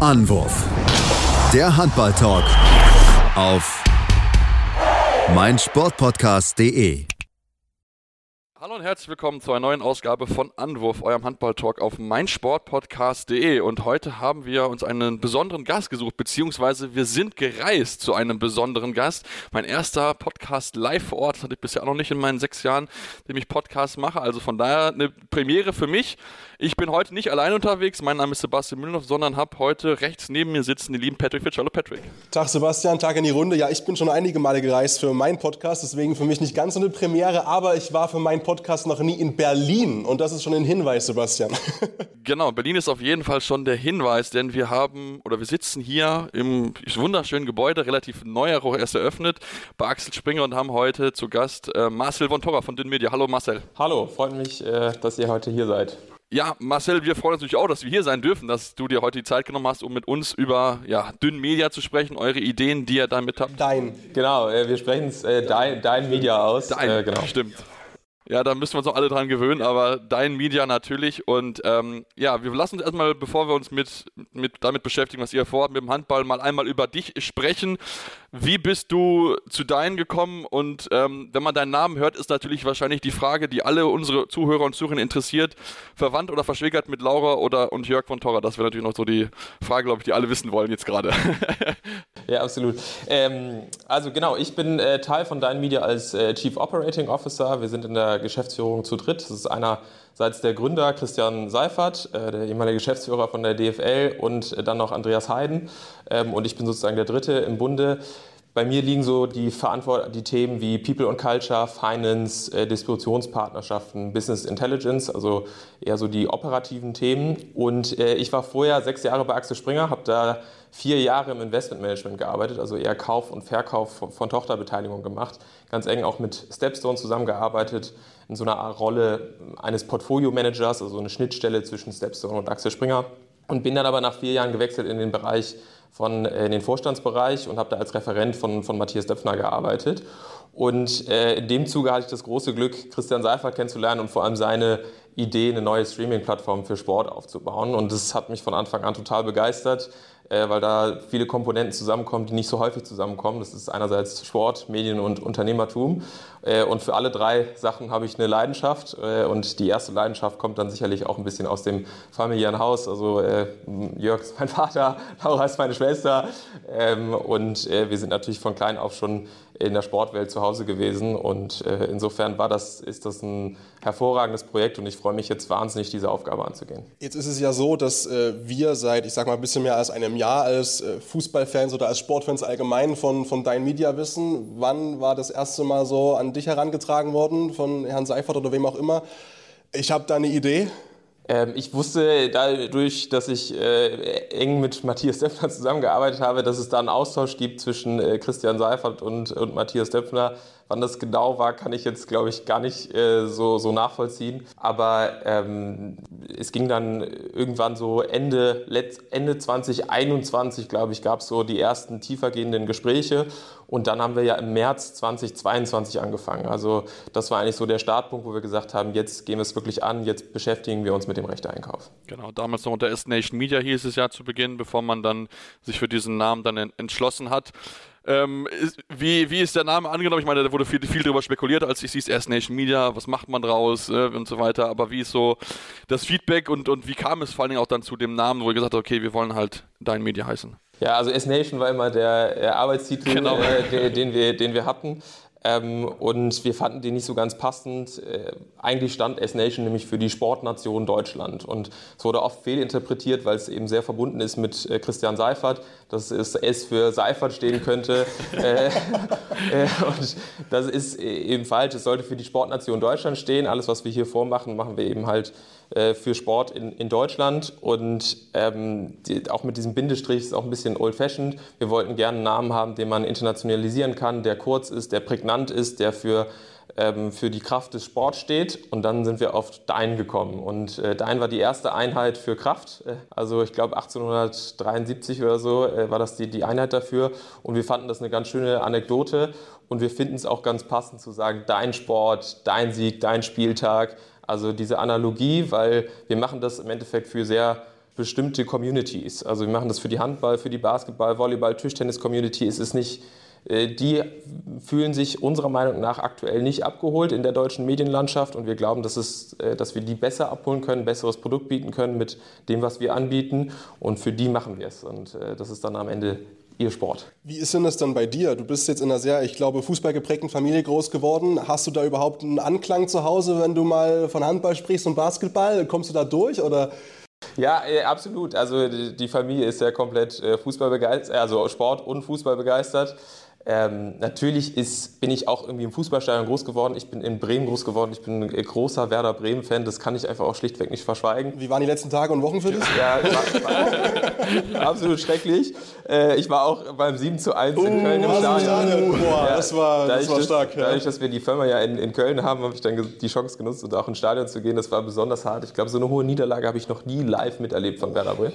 Anwurf. Der Handball-Talk auf meinsportpodcast.de. Hallo und herzlich willkommen zu einer neuen Ausgabe von Anwurf, eurem Handball-Talk auf meinsportpodcast.de. Und heute haben wir uns einen besonderen Gast gesucht, beziehungsweise wir sind gereist zu einem besonderen Gast. Mein erster Podcast live vor Ort, das hatte ich bisher auch noch nicht in meinen sechs Jahren, dem ich Podcast mache. Also von daher eine Premiere für mich. Ich bin heute nicht allein unterwegs. Mein Name ist Sebastian Mühlenhoff, sondern habe heute rechts neben mir sitzen den lieben Patrick Fitch. Hallo Patrick. Tag Sebastian, Tag in die Runde. Ja, ich bin schon einige Male gereist für meinen Podcast, deswegen für mich nicht ganz so eine Premiere, aber ich war für meinen Podcast noch nie in Berlin und das ist schon ein Hinweis, Sebastian. genau, Berlin ist auf jeden Fall schon der Hinweis, denn wir haben oder wir sitzen hier im wunderschönen Gebäude, relativ neu auch erst eröffnet, bei Axel Springer und haben heute zu Gast äh, Marcel von Torra von Dünn Media. Hallo Marcel. Hallo, freut mich, äh, dass ihr heute hier seid. Ja, Marcel, wir freuen uns natürlich auch, dass wir hier sein dürfen, dass du dir heute die Zeit genommen hast, um mit uns über ja, Dünn Media zu sprechen, eure Ideen, die ihr damit habt. Dein. Genau, äh, wir sprechen es äh, dein, dein Media aus. Dein, äh, genau. stimmt. Ja, da müssen wir uns noch alle dran gewöhnen, aber dein Media natürlich. Und ähm, ja, wir lassen uns erstmal, bevor wir uns mit, mit damit beschäftigen, was ihr vorhabt, mit dem Handball, mal einmal über dich sprechen. Wie bist du zu deinen gekommen? Und ähm, wenn man deinen Namen hört, ist natürlich wahrscheinlich die Frage, die alle unsere Zuhörer und Zuhörerinnen interessiert, verwandt oder verschwägert mit Laura oder und Jörg von Torra? Das wäre natürlich noch so die Frage, glaube ich, die alle wissen wollen jetzt gerade. ja, absolut. Ähm, also genau, ich bin äh, Teil von Dein Media als äh, Chief Operating Officer. Wir sind in der Geschäftsführung zu dritt. Das ist einerseits der Gründer Christian Seifert, äh, der ehemalige Geschäftsführer von der DFL und äh, dann noch Andreas Heiden. Ähm, und ich bin sozusagen der Dritte im Bunde. Bei mir liegen so die, Verantwort die Themen wie People and Culture, Finance, äh, Distributionspartnerschaften, Business Intelligence, also eher so die operativen Themen. Und äh, ich war vorher sechs Jahre bei Axel Springer, habe da vier Jahre im Investmentmanagement gearbeitet, also eher Kauf und Verkauf von, von Tochterbeteiligung gemacht, ganz eng auch mit Stepstone zusammengearbeitet, in so einer Rolle eines Portfolio-Managers, also eine Schnittstelle zwischen Stepstone und Axel Springer. Und bin dann aber nach vier Jahren gewechselt in den Bereich von äh, in den Vorstandsbereich und habe da als Referent von, von Matthias Döpfner gearbeitet. Und äh, in dem Zuge hatte ich das große Glück, Christian Seifert kennenzulernen und vor allem seine Idee, eine neue Streaming-Plattform für Sport aufzubauen. Und das hat mich von Anfang an total begeistert weil da viele Komponenten zusammenkommen, die nicht so häufig zusammenkommen. Das ist einerseits Sport, Medien und Unternehmertum. Äh, und für alle drei Sachen habe ich eine Leidenschaft. Äh, und die erste Leidenschaft kommt dann sicherlich auch ein bisschen aus dem familiären Haus. Also äh, Jörg ist mein Vater, Laura ist meine Schwester. Ähm, und wir sind natürlich von klein auf schon in der Sportwelt zu Hause gewesen. Und insofern war das, ist das ein hervorragendes Projekt und ich freue mich jetzt wahnsinnig, diese Aufgabe anzugehen. Jetzt ist es ja so, dass wir seit, ich sag mal, ein bisschen mehr als einem Jahr als Fußballfans oder als Sportfans allgemein von, von Dein Media wissen. Wann war das erste Mal so an dich herangetragen worden von Herrn Seifert oder wem auch immer. Ich habe da eine Idee. Ähm, ich wusste dadurch, dass ich äh, eng mit Matthias Döpfner zusammengearbeitet habe, dass es da einen Austausch gibt zwischen äh, Christian Seifert und, und Matthias Döpfner. Wann das genau war, kann ich jetzt, glaube ich, gar nicht äh, so, so nachvollziehen. Aber ähm, es ging dann irgendwann so Ende, Ende 2021, glaube ich, gab es so die ersten tiefergehenden Gespräche. Und dann haben wir ja im März 2022 angefangen. Also das war eigentlich so der Startpunkt, wo wir gesagt haben, jetzt gehen wir es wirklich an, jetzt beschäftigen wir uns mit dem Rechteeinkauf. Genau, damals noch unter S-Nation Media hieß es ja zu Beginn, bevor man dann sich für diesen Namen dann entschlossen hat. Ähm, ist, wie, wie ist der Name angenommen? Ich meine, da wurde viel, viel drüber spekuliert, als ich hieß erst Nation Media, was macht man draus äh, und so weiter. Aber wie ist so das Feedback und, und wie kam es vor allen Dingen auch dann zu dem Namen, wo ihr gesagt habt, okay, wir wollen halt Dein Media heißen? Ja, also S-Nation war immer der, der Arbeitstitel, genau. äh, den, wir, den wir hatten. Ähm, und wir fanden den nicht so ganz passend. Äh, eigentlich stand S-Nation nämlich für die Sportnation Deutschland. Und es wurde oft fehlinterpretiert, weil es eben sehr verbunden ist mit äh, Christian Seifert, dass es S für Seifert stehen könnte. äh, äh und das ist eben falsch. Es sollte für die Sportnation Deutschland stehen. Alles, was wir hier vormachen, machen wir eben halt äh, für Sport in, in Deutschland. Und ähm, die, auch mit diesem Bindestrich ist auch ein bisschen old-fashioned. Wir wollten gerne einen Namen haben, den man internationalisieren kann, der kurz ist, der prägnant ist, der für ähm, für die Kraft des Sports steht. Und dann sind wir auf Dein gekommen. Und äh, Dein war die erste Einheit für Kraft. Äh, also ich glaube 1873 oder so äh, war das die, die Einheit dafür. Und wir fanden das eine ganz schöne Anekdote. Und wir finden es auch ganz passend zu sagen, dein Sport, dein Sieg, dein Spieltag. Also diese Analogie, weil wir machen das im Endeffekt für sehr bestimmte Communities. Also wir machen das für die Handball, für die Basketball, Volleyball, Tischtennis-Community. Es ist nicht äh, die fühlen sich unserer Meinung nach aktuell nicht abgeholt in der deutschen Medienlandschaft und wir glauben, dass, es, äh, dass wir die besser abholen können, besseres Produkt bieten können mit dem, was wir anbieten und für die machen wir es und äh, das ist dann am Ende ihr Sport. Wie ist denn das dann bei dir? Du bist jetzt in einer sehr, ich glaube, fußballgeprägten Familie groß geworden. Hast du da überhaupt einen Anklang zu Hause, wenn du mal von Handball sprichst und Basketball? Kommst du da durch oder? Ja, absolut. Also die Familie ist ja komplett Fußball begeistert, also Sport und Fußball begeistert. Ähm, natürlich ist, bin ich auch irgendwie im Fußballstadion groß geworden. Ich bin in Bremen groß geworden. Ich bin ein großer Werder Bremen-Fan. Das kann ich einfach auch schlichtweg nicht verschweigen. Wie waren die letzten Tage und Wochen für dich? Ja, war, war absolut schrecklich. Äh, ich war auch beim 7 zu 1 in uh, Köln im Stadion. Boah, ja, das war, das war stark. Ja. Dadurch, dass wir die Firma ja in, in Köln haben, habe ich dann die Chance genutzt, und auch ins Stadion zu gehen. Das war besonders hart. Ich glaube, so eine hohe Niederlage habe ich noch nie live miterlebt von Bremen.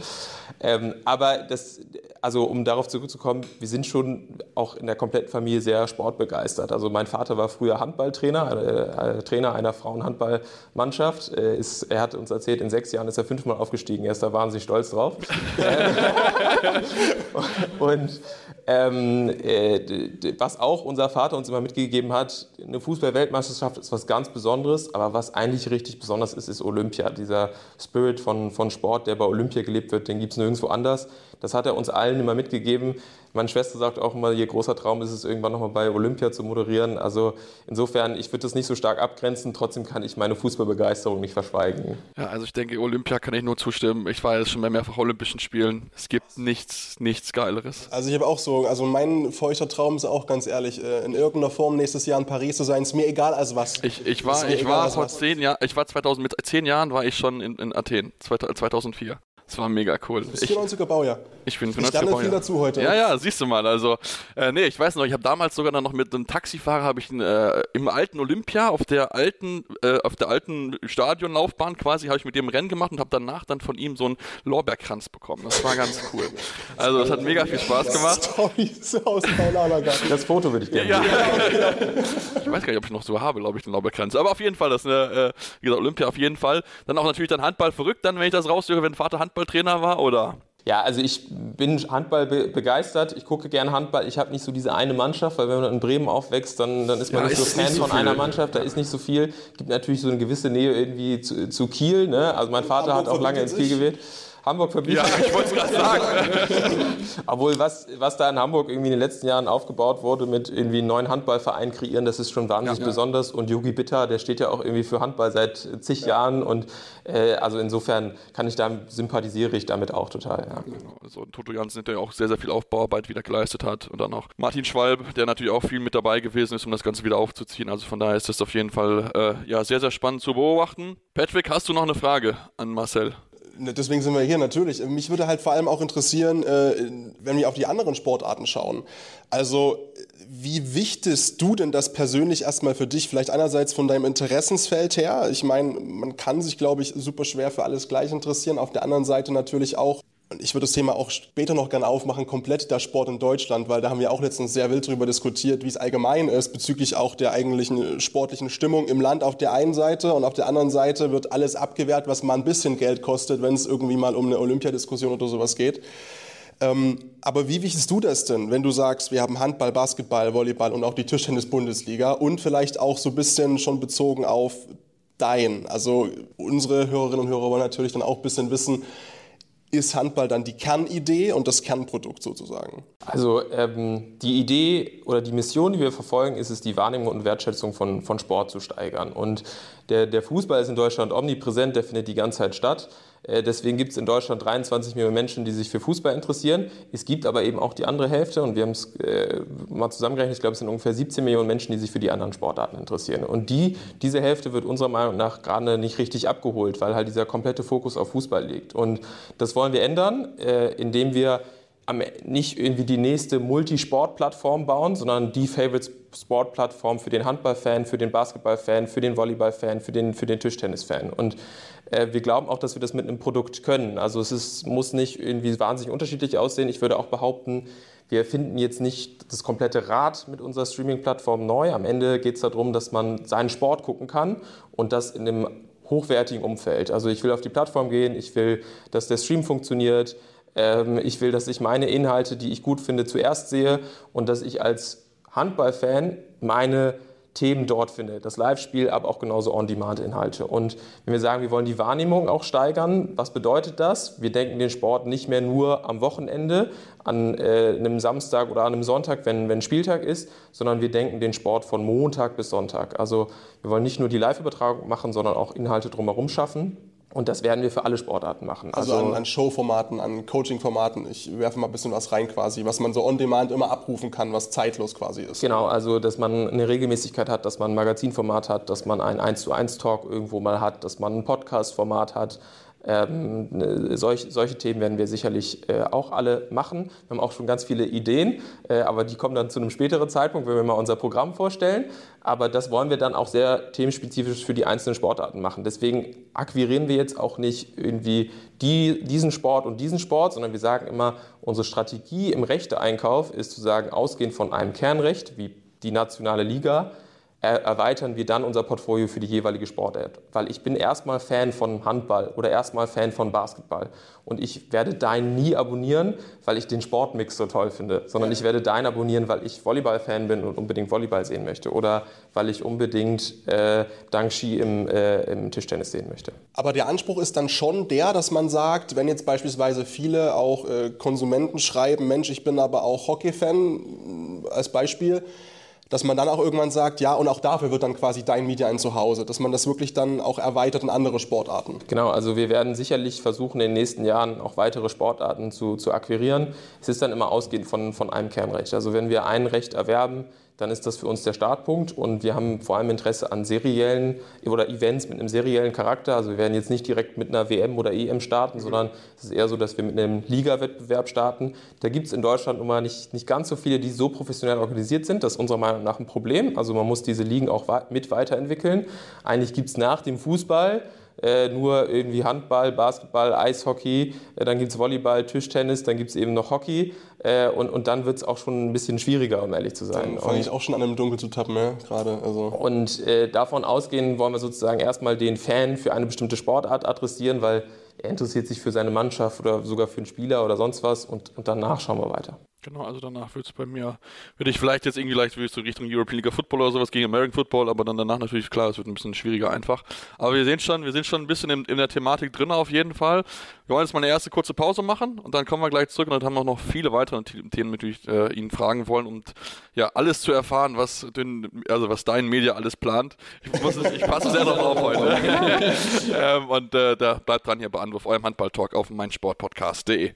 Ähm, aber das, also um darauf zurückzukommen, wir sind schon auch in der kompletten Familie sehr sportbegeistert. Also mein Vater war früher Handballtrainer, äh, Trainer einer Frauenhandballmannschaft. Äh, ist, er hat uns erzählt, in sechs Jahren ist er fünfmal aufgestiegen. Er ist da wahnsinnig stolz drauf. und ähm, äh, was auch unser Vater uns immer mitgegeben hat, eine Fußball-Weltmeisterschaft ist was ganz Besonderes, aber was eigentlich richtig besonders ist, ist Olympia. Dieser Spirit von, von Sport, der bei Olympia gelebt wird, den gibt es nirgendwo anders. Das hat er uns allen immer mitgegeben. Meine Schwester sagt auch immer, ihr großer Traum ist es, irgendwann nochmal bei Olympia zu moderieren. Also insofern, ich würde das nicht so stark abgrenzen. Trotzdem kann ich meine Fußballbegeisterung nicht verschweigen. Ja, also ich denke, Olympia kann ich nur zustimmen. Ich war jetzt schon bei mehrfach Olympischen Spielen. Es gibt nichts, nichts Geileres. Also ich habe auch so, also mein feuchter Traum ist auch ganz ehrlich, äh, in irgendeiner Form nächstes Jahr in Paris zu sein. Ist mir egal als was. Ich, ich war, ich war vor zehn Jahren, ich war 2000, mit zehn Jahren war ich schon in, in Athen, 2004. Das war mega cool. Du bist 94er Baujahr. Ich bin 94er Baujahr. viel dazu heute. Ja, ja, siehst du mal. Also, äh, nee, ich weiß noch, ich habe damals sogar dann noch mit einem Taxifahrer, habe ich äh, im alten Olympia, auf der alten, äh, auf der alten Stadionlaufbahn quasi, habe ich mit dem Rennen gemacht und habe danach dann von ihm so einen Lorbeerkranz bekommen. Das war ganz cool. Also, das hat mega viel Spaß gemacht. Storys aus Das Foto würde ich gerne ja. Ich weiß gar nicht, ob ich noch so habe, glaube ich, den Lorbeerkranz. Aber auf jeden Fall, das ist eine, äh, wie gesagt, Olympia auf jeden Fall. Dann auch natürlich dann Handball verrückt, dann, wenn ich das raushöre, wenn Vater Handball Handballtrainer war, oder? Ja, also ich bin Handball be begeistert. Ich gucke gerne Handball. Ich habe nicht so diese eine Mannschaft, weil wenn man in Bremen aufwächst, dann, dann ist man ja, nicht so Fan nicht so von viel. einer Mannschaft. Da ist nicht so viel. Gibt natürlich so eine gewisse Nähe irgendwie zu, zu Kiel. Ne? Also mein Vater hat auch lange ins Kiel gewählt. Hamburg verbietet. Ja, ich wollte es gerade sagen. Obwohl, was, was da in Hamburg irgendwie in den letzten Jahren aufgebaut wurde mit irgendwie einen neuen Handballverein kreieren, das ist schon wahnsinnig ja, besonders. Und Yogi Bitter, der steht ja auch irgendwie für Handball seit zig ja. Jahren. Und äh, also insofern kann ich da sympathisiere ich damit auch total. Ja. Genau. Also Toto Jansen, der ja auch sehr, sehr viel Aufbauarbeit wieder geleistet hat. Und dann auch Martin Schwalb, der natürlich auch viel mit dabei gewesen ist, um das Ganze wieder aufzuziehen. Also von daher ist das auf jeden Fall äh, ja, sehr, sehr spannend zu beobachten. Patrick, hast du noch eine Frage an Marcel? Ne, deswegen sind wir hier natürlich. Mich würde halt vor allem auch interessieren, äh, wenn wir auf die anderen Sportarten schauen. Also wie wichtest du denn das persönlich erstmal für dich? Vielleicht einerseits von deinem Interessensfeld her. Ich meine, man kann sich, glaube ich, super schwer für alles gleich interessieren. Auf der anderen Seite natürlich auch, ich würde das Thema auch später noch gerne aufmachen, komplett der Sport in Deutschland, weil da haben wir auch letztens sehr wild darüber diskutiert, wie es allgemein ist, bezüglich auch der eigentlichen sportlichen Stimmung im Land auf der einen Seite und auf der anderen Seite wird alles abgewehrt, was mal ein bisschen Geld kostet, wenn es irgendwie mal um eine Olympiadiskussion oder sowas geht. Ähm, aber wie wichtigst du das denn, wenn du sagst, wir haben Handball, Basketball, Volleyball und auch die Tischtennis-Bundesliga und vielleicht auch so ein bisschen schon bezogen auf dein? Also unsere Hörerinnen und Hörer wollen natürlich dann auch ein bisschen wissen, ist Handball dann die Kernidee und das Kernprodukt sozusagen? Also ähm, die Idee oder die Mission, die wir verfolgen, ist es, die Wahrnehmung und Wertschätzung von, von Sport zu steigern. Und der, der Fußball ist in Deutschland omnipräsent, der findet die ganze Zeit statt. Äh, deswegen gibt es in Deutschland 23 Millionen Menschen, die sich für Fußball interessieren. Es gibt aber eben auch die andere Hälfte und wir haben es äh, mal zusammengerechnet, ich glaube, es sind ungefähr 17 Millionen Menschen, die sich für die anderen Sportarten interessieren. Und die, diese Hälfte wird unserer Meinung nach gerade nicht richtig abgeholt, weil halt dieser komplette Fokus auf Fußball liegt. Und das wollen wir ändern, äh, indem wir nicht irgendwie die nächste Multisport-Plattform bauen, sondern die Favorite Sport-Plattform für den Handball-Fan, für den Basketball-Fan, für den Volleyball-Fan, für den, für den Tischtennis-Fan. Und äh, wir glauben auch, dass wir das mit einem Produkt können. Also es ist, muss nicht irgendwie wahnsinnig unterschiedlich aussehen. Ich würde auch behaupten, wir finden jetzt nicht das komplette Rad mit unserer Streaming-Plattform neu. Am Ende geht es darum, dass man seinen Sport gucken kann und das in einem hochwertigen Umfeld. Also ich will auf die Plattform gehen, ich will, dass der Stream funktioniert, ich will, dass ich meine Inhalte, die ich gut finde, zuerst sehe und dass ich als Handballfan meine Themen dort finde. Das Live-Spiel, aber auch genauso On-Demand-Inhalte. Und wenn wir sagen, wir wollen die Wahrnehmung auch steigern, was bedeutet das? Wir denken den Sport nicht mehr nur am Wochenende, an äh, einem Samstag oder an einem Sonntag, wenn, wenn Spieltag ist, sondern wir denken den Sport von Montag bis Sonntag. Also wir wollen nicht nur die Live-Übertragung machen, sondern auch Inhalte drumherum schaffen. Und das werden wir für alle Sportarten machen. Also, also an, an Showformaten, an Coaching-Formaten. Ich werfe mal ein bisschen was rein quasi, was man so on demand immer abrufen kann, was zeitlos quasi ist. Genau, also dass man eine Regelmäßigkeit hat, dass man ein Magazinformat hat, dass man ein 1 zu 1 Talk irgendwo mal hat, dass man ein Podcast-Format hat, ähm, ne, solch, solche Themen werden wir sicherlich äh, auch alle machen. Wir haben auch schon ganz viele Ideen, äh, aber die kommen dann zu einem späteren Zeitpunkt, wenn wir mal unser Programm vorstellen. Aber das wollen wir dann auch sehr themenspezifisch für die einzelnen Sportarten machen. Deswegen akquirieren wir jetzt auch nicht irgendwie die, diesen Sport und diesen Sport, sondern wir sagen immer, unsere Strategie im Rechteeinkauf ist zu sagen, ausgehend von einem Kernrecht wie die nationale Liga, erweitern wir dann unser Portfolio für die jeweilige Sportart. Weil ich bin erstmal Fan von Handball oder erstmal Fan von Basketball. Und ich werde deinen nie abonnieren, weil ich den Sportmix so toll finde, sondern ich werde deinen abonnieren, weil ich Volleyball-Fan bin und unbedingt Volleyball sehen möchte. Oder weil ich unbedingt äh, Dangshi im, äh, im Tischtennis sehen möchte. Aber der Anspruch ist dann schon der, dass man sagt, wenn jetzt beispielsweise viele auch äh, Konsumenten schreiben, Mensch, ich bin aber auch Hockey-Fan als Beispiel, dass man dann auch irgendwann sagt, ja, und auch dafür wird dann quasi dein Media ein Zuhause, dass man das wirklich dann auch erweitert in andere Sportarten. Genau, also wir werden sicherlich versuchen, in den nächsten Jahren auch weitere Sportarten zu, zu akquirieren. Es ist dann immer ausgehend von, von einem Kernrecht. Also wenn wir ein Recht erwerben, dann ist das für uns der Startpunkt und wir haben vor allem Interesse an seriellen oder Events mit einem seriellen Charakter. Also wir werden jetzt nicht direkt mit einer WM oder EM starten, sondern es ist eher so, dass wir mit einem Liga-Wettbewerb starten. Da gibt es in Deutschland immer nicht, nicht ganz so viele, die so professionell organisiert sind. Das ist unserer Meinung nach ein Problem. Also man muss diese Ligen auch mit weiterentwickeln. Eigentlich gibt es nach dem Fußball äh, nur irgendwie Handball, Basketball, Eishockey, äh, dann gibt es Volleyball, Tischtennis, dann gibt es eben noch Hockey äh, und, und dann wird es auch schon ein bisschen schwieriger, um ehrlich zu sein. Dann fange ich auch schon an, im Dunkel zu tappen, ja, gerade. Also. Und äh, davon ausgehen wollen wir sozusagen erstmal den Fan für eine bestimmte Sportart adressieren, weil er interessiert sich für seine Mannschaft oder sogar für einen Spieler oder sonst was und, und danach schauen wir weiter. Genau, also danach wird es bei mir, würde ich vielleicht jetzt irgendwie leicht so Richtung European League Football oder sowas gegen American Football, aber dann danach natürlich klar, es wird ein bisschen schwieriger einfach. Aber wir sehen schon, wir sind schon ein bisschen in, in der Thematik drin auf jeden Fall. Wir wollen jetzt mal eine erste kurze Pause machen und dann kommen wir gleich zurück und dann haben wir noch viele weitere Themen, natürlich äh, Ihnen fragen wollen und ja, alles zu erfahren, was, den, also was dein Media alles plant. Ich, muss es, ich passe sehr darauf auf heute. ähm, und äh, da bleibt dran hier bei Anwurf, eurem Handball-Talk auf meinsportpodcast.de.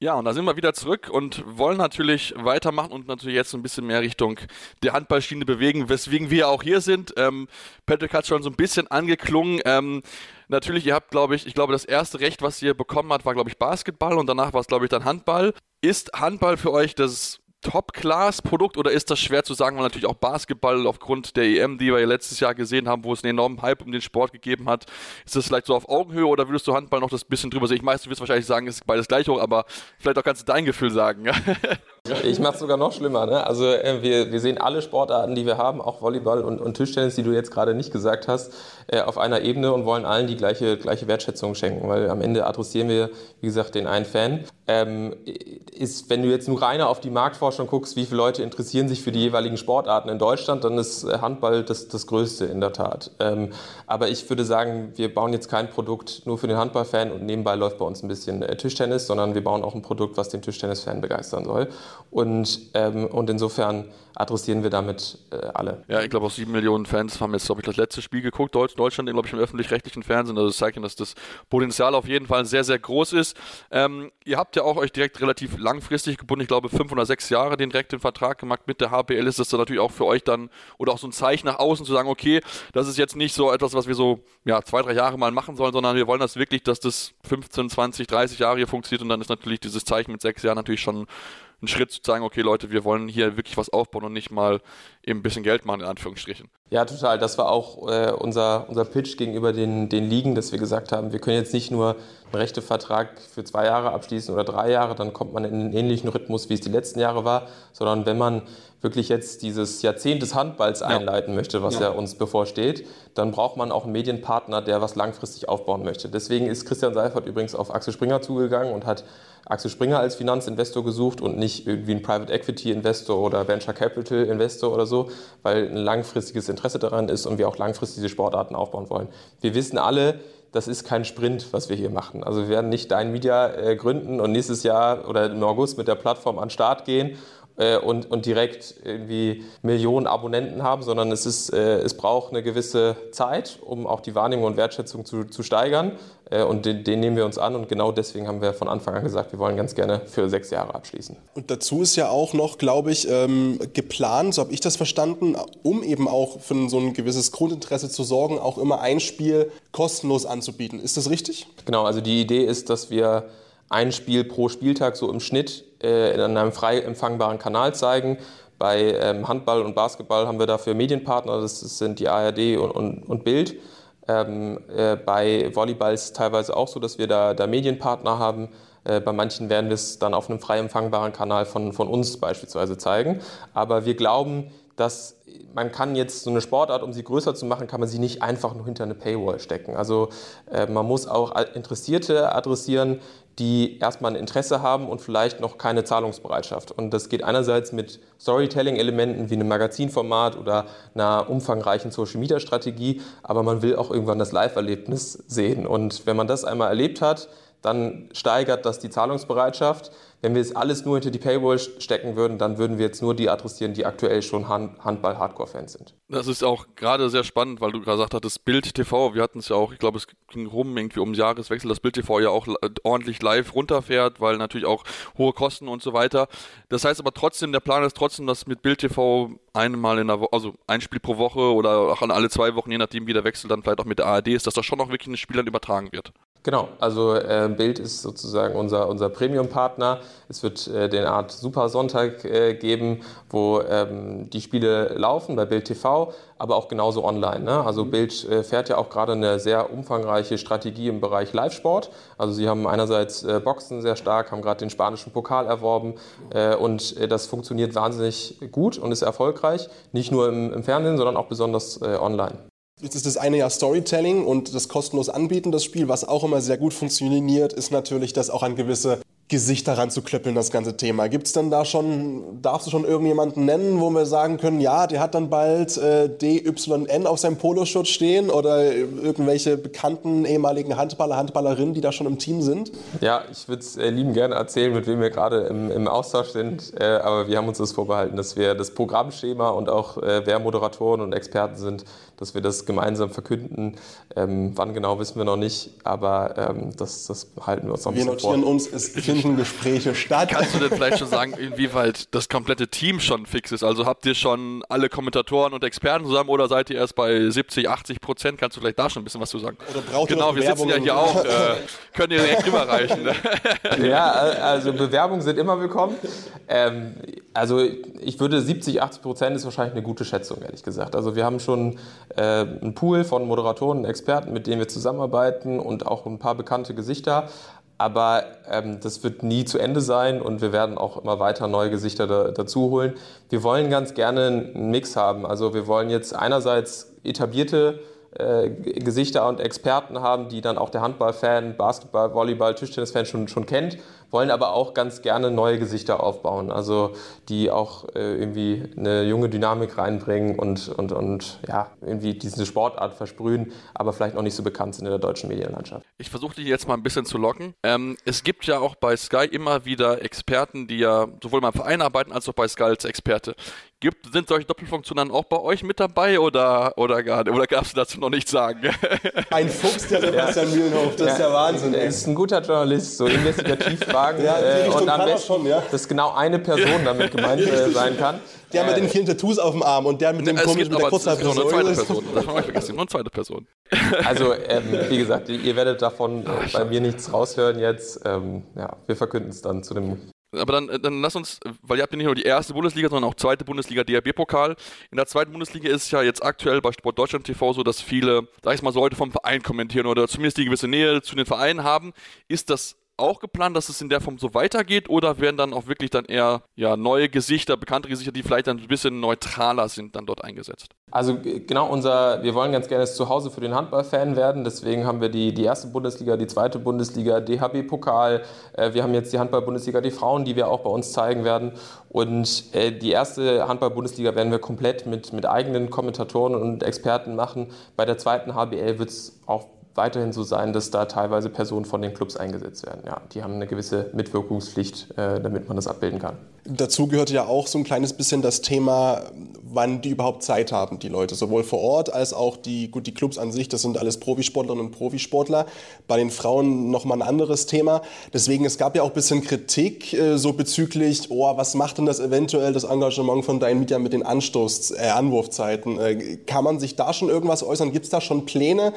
Ja, und da sind wir wieder zurück und wollen natürlich weitermachen und natürlich jetzt ein bisschen mehr Richtung der Handballschiene bewegen, weswegen wir auch hier sind. Ähm, Patrick hat schon so ein bisschen angeklungen. Ähm, natürlich, ihr habt, glaube ich, ich glaube, das erste Recht, was ihr bekommen habt, war, glaube ich, Basketball und danach war es, glaube ich, dann Handball. Ist Handball für euch das Top-Class-Produkt oder ist das schwer zu sagen, weil natürlich auch Basketball aufgrund der EM, die wir ja letztes Jahr gesehen haben, wo es einen enormen Hype um den Sport gegeben hat, ist das vielleicht so auf Augenhöhe oder würdest du Handball noch das bisschen drüber sehen? Ich weiß, du wirst wahrscheinlich sagen, es ist beides gleich hoch, aber vielleicht auch kannst du dein Gefühl sagen. Ich mache es sogar noch schlimmer. Ne? Also äh, wir, wir sehen alle Sportarten, die wir haben, auch Volleyball und, und Tischtennis, die du jetzt gerade nicht gesagt hast, äh, auf einer Ebene und wollen allen die gleiche, gleiche Wertschätzung schenken, weil am Ende adressieren wir, wie gesagt, den einen Fan. Ähm, ist, wenn du jetzt nur reiner auf die Marktforschung guckst, wie viele Leute interessieren sich für die jeweiligen Sportarten in Deutschland, dann ist äh, Handball das, das Größte in der Tat. Ähm, aber ich würde sagen, wir bauen jetzt kein Produkt nur für den Handballfan und nebenbei läuft bei uns ein bisschen äh, Tischtennis, sondern wir bauen auch ein Produkt, was den Tischtennisfan begeistern soll. Und, ähm, und insofern adressieren wir damit äh, alle. Ja, ich glaube auch sieben Millionen Fans haben jetzt, glaube ich, das letzte Spiel geguckt, Deutsch, Deutschland, glaube ich, im öffentlich-rechtlichen Fernsehen. Also das zeigt, dass das Potenzial auf jeden Fall sehr, sehr groß ist. Ähm, ihr habt ja auch euch direkt relativ langfristig gebunden, ich glaube fünf oder sechs Jahre den direkten Vertrag gemacht mit der HPL. Ist das dann natürlich auch für euch dann oder auch so ein Zeichen nach außen zu sagen, okay, das ist jetzt nicht so etwas, was wir so ja, zwei, drei Jahre mal machen sollen, sondern wir wollen das wirklich, dass das 15, 20, 30 Jahre hier funktioniert und dann ist natürlich dieses Zeichen mit sechs Jahren natürlich schon ein Schritt zu sagen, okay Leute, wir wollen hier wirklich was aufbauen und nicht mal eben ein bisschen Geld machen, in Anführungsstrichen. Ja, total. Das war auch äh, unser, unser Pitch gegenüber den, den Ligen, dass wir gesagt haben, wir können jetzt nicht nur einen Rechtevertrag für zwei Jahre abschließen oder drei Jahre, dann kommt man in einen ähnlichen Rhythmus, wie es die letzten Jahre war, sondern wenn man wirklich jetzt dieses Jahrzehnt des Handballs ja. einleiten möchte, was ja. ja. uns bevorsteht, dann braucht man auch einen Medienpartner, der was langfristig aufbauen möchte. Deswegen ist Christian Seifert übrigens auf Axel Springer zugegangen und hat Axel Springer als Finanzinvestor gesucht und nicht irgendwie ein Private Equity Investor oder Venture Capital Investor oder so, weil ein langfristiges Interesse daran ist und wir auch langfristig diese Sportarten aufbauen wollen. Wir wissen alle, das ist kein Sprint, was wir hier machen. Also wir werden nicht Dein Media äh, gründen und nächstes Jahr oder im August mit der Plattform an den Start gehen äh, und, und direkt irgendwie Millionen Abonnenten haben, sondern es, ist, äh, es braucht eine gewisse Zeit, um auch die Wahrnehmung und Wertschätzung zu, zu steigern. Äh, und den, den, nehmen wir uns an und genau deswegen haben wir von Anfang an gesagt, wir wollen ganz gerne für sechs Jahre abschließen. Und dazu ist ja auch noch, glaube ich, ähm, geplant, so habe ich das verstanden, um eben auch für so ein gewisses Grundinteresse zu sorgen, auch immer ein Spiel kostenlos anzubieten. Ist das richtig? Genau, also die Idee ist, dass wir ein Spiel pro Spieltag so im Schnitt äh, in einem frei empfangbaren Kanal zeigen. Bei ähm, Handball und Basketball haben wir dafür Medienpartner, das sind die ARD und, und, und Bild. Ähm, äh, bei Volleyball ist es teilweise auch so, dass wir da, da Medienpartner haben. Äh, bei manchen werden wir es dann auf einem frei empfangbaren Kanal von, von uns beispielsweise zeigen. Aber wir glauben, dass man kann jetzt so eine Sportart, um sie größer zu machen, kann man sie nicht einfach nur hinter eine Paywall stecken. Also äh, man muss auch Interessierte adressieren, die erstmal ein Interesse haben und vielleicht noch keine Zahlungsbereitschaft. Und das geht einerseits mit Storytelling-Elementen wie einem Magazinformat oder einer umfangreichen Social-Media-Strategie, aber man will auch irgendwann das Live-Erlebnis sehen. Und wenn man das einmal erlebt hat, dann steigert das die Zahlungsbereitschaft. Wenn wir es alles nur hinter die Paywall stecken würden, dann würden wir jetzt nur die adressieren, die aktuell schon Handball-Hardcore-Fans sind. Das ist auch gerade sehr spannend, weil du gerade gesagt hattest, Bild TV, wir hatten es ja auch, ich glaube, es ging rum irgendwie ums Jahreswechsel, dass Bild TV ja auch ordentlich live runterfährt, weil natürlich auch hohe Kosten und so weiter. Das heißt aber trotzdem, der Plan ist trotzdem, dass mit Bild TV einmal in der Woche, also ein Spiel pro Woche oder auch an alle zwei Wochen, je nachdem wie der Wechsel dann vielleicht auch mit der ARD ist, dass da schon auch wirklich ein Spiel dann übertragen wird. Genau, also äh, Bild ist sozusagen unser, unser Premium-Partner. Es wird äh, den Art Super Sonntag äh, geben, wo ähm, die Spiele laufen bei Bild TV, aber auch genauso online. Ne? Also mhm. Bild äh, fährt ja auch gerade eine sehr umfangreiche Strategie im Bereich Live-Sport. Also sie haben einerseits äh, Boxen sehr stark, haben gerade den spanischen Pokal erworben äh, und äh, das funktioniert wahnsinnig gut und ist erfolgreich, nicht nur im, im Fernsehen, sondern auch besonders äh, online. Jetzt ist das eine Jahr Storytelling und das kostenlos Anbieten, das Spiel. Was auch immer sehr gut funktioniert, ist natürlich, dass auch an gewisse Gesicht daran zu klöppeln, das ganze Thema. Gibt es denn da schon, darfst du schon irgendjemanden nennen, wo wir sagen können, ja, der hat dann bald äh, DYN auf seinem Poloschutz stehen oder irgendwelche bekannten ehemaligen Handballer, Handballerinnen, die da schon im Team sind? Ja, ich würde es äh, lieben gerne erzählen, mit wem wir gerade im, im, Austausch sind, äh, aber wir haben uns das vorbehalten, dass wir das Programmschema und auch äh, wer Moderatoren und Experten sind, dass wir das gemeinsam verkünden. Ähm, wann genau wissen wir noch nicht, aber ähm, das, das halten wir uns noch ein wir bisschen vor. Wir notieren uns, es finden Gespräche statt. Kannst du denn vielleicht schon sagen, inwieweit das komplette Team schon fix ist? Also habt ihr schon alle Kommentatoren und Experten zusammen oder seid ihr erst bei 70, 80 Prozent? Kannst du vielleicht da schon ein bisschen was zu sagen? Oder braucht genau, wir sitzen ja hier auch. Äh, können ihr direkt rüberreichen. Ne? Ja, also Bewerbungen sind immer willkommen. Ähm, also ich würde 70, 80 Prozent ist wahrscheinlich eine gute Schätzung, ehrlich gesagt. Also wir haben schon äh, einen Pool von Moderatoren und Experten, mit denen wir zusammenarbeiten und auch ein paar bekannte Gesichter. Aber ähm, das wird nie zu Ende sein und wir werden auch immer weiter neue Gesichter da, dazu holen. Wir wollen ganz gerne einen Mix haben. Also wir wollen jetzt einerseits etablierte äh, Gesichter und Experten haben, die dann auch der Handballfan, Basketball, Volleyball, Tischtennisfan schon, schon kennt, wollen aber auch ganz gerne neue Gesichter aufbauen, also die auch äh, irgendwie eine junge Dynamik reinbringen und, und, und ja, irgendwie diese Sportart versprühen, aber vielleicht noch nicht so bekannt sind in der deutschen Medienlandschaft. Ich versuche dich jetzt mal ein bisschen zu locken. Ähm, es gibt ja auch bei Sky immer wieder Experten, die ja sowohl beim Verein arbeiten als auch bei Sky als Experte. Gibt, sind solche Doppelfunktionen auch bei euch mit dabei oder, oder gar Oder darfst du dazu noch nichts sagen? Ein Fuchs, der Sebastian ja. Mühlenhof, das ja, ist der Wahnsinn. Er ist ein guter Journalist, so investigativ fragen. ja, äh, und am besten, schon, ja. dass genau eine Person damit gemeint äh, sein kann. Der äh, mit den vielen Tattoos auf dem Arm und der mit dem komischen mit der Kurzhaarfrisur. Noch eine zweite Person. Das haben wir vergessen. Noch eine zweite Person. Also, ähm, wie gesagt, ihr werdet davon Ach, bei mir nichts raushören jetzt. Ähm, ja, wir verkünden es dann zu dem aber dann, äh, dann lass uns, weil ihr habt ja nicht nur die erste Bundesliga, sondern auch zweite Bundesliga DRB-Pokal. In der zweiten Bundesliga ist es ja jetzt aktuell bei Sport Deutschland TV so, dass viele, sag ich mal so, Leute vom Verein kommentieren oder zumindest die gewisse Nähe zu den Vereinen haben. Ist das auch geplant, dass es in der Form so weitergeht oder werden dann auch wirklich dann eher ja, neue Gesichter, bekannte Gesichter, die vielleicht dann ein bisschen neutraler sind, dann dort eingesetzt? Also genau unser, wir wollen ganz gerne das Zuhause für den Handballfan werden, deswegen haben wir die, die erste Bundesliga, die zweite Bundesliga, DHB-Pokal, äh, wir haben jetzt die Handball-Bundesliga, die Frauen, die wir auch bei uns zeigen werden und äh, die erste Handball-Bundesliga werden wir komplett mit, mit eigenen Kommentatoren und Experten machen. Bei der zweiten HBL wird es auch weiterhin so sein, dass da teilweise Personen von den Clubs eingesetzt werden. Ja, die haben eine gewisse Mitwirkungspflicht, äh, damit man das abbilden kann. Dazu gehört ja auch so ein kleines bisschen das Thema, wann die überhaupt Zeit haben, die Leute, sowohl vor Ort als auch die, gut, die Clubs an sich, das sind alles Profisportlerinnen und Profisportler. Bei den Frauen nochmal ein anderes Thema. Deswegen, es gab ja auch ein bisschen Kritik äh, so bezüglich, oh, was macht denn das eventuell, das Engagement von Dein Media mit den Anstoß, äh, Anwurfzeiten? Äh, kann man sich da schon irgendwas äußern? Gibt es da schon Pläne?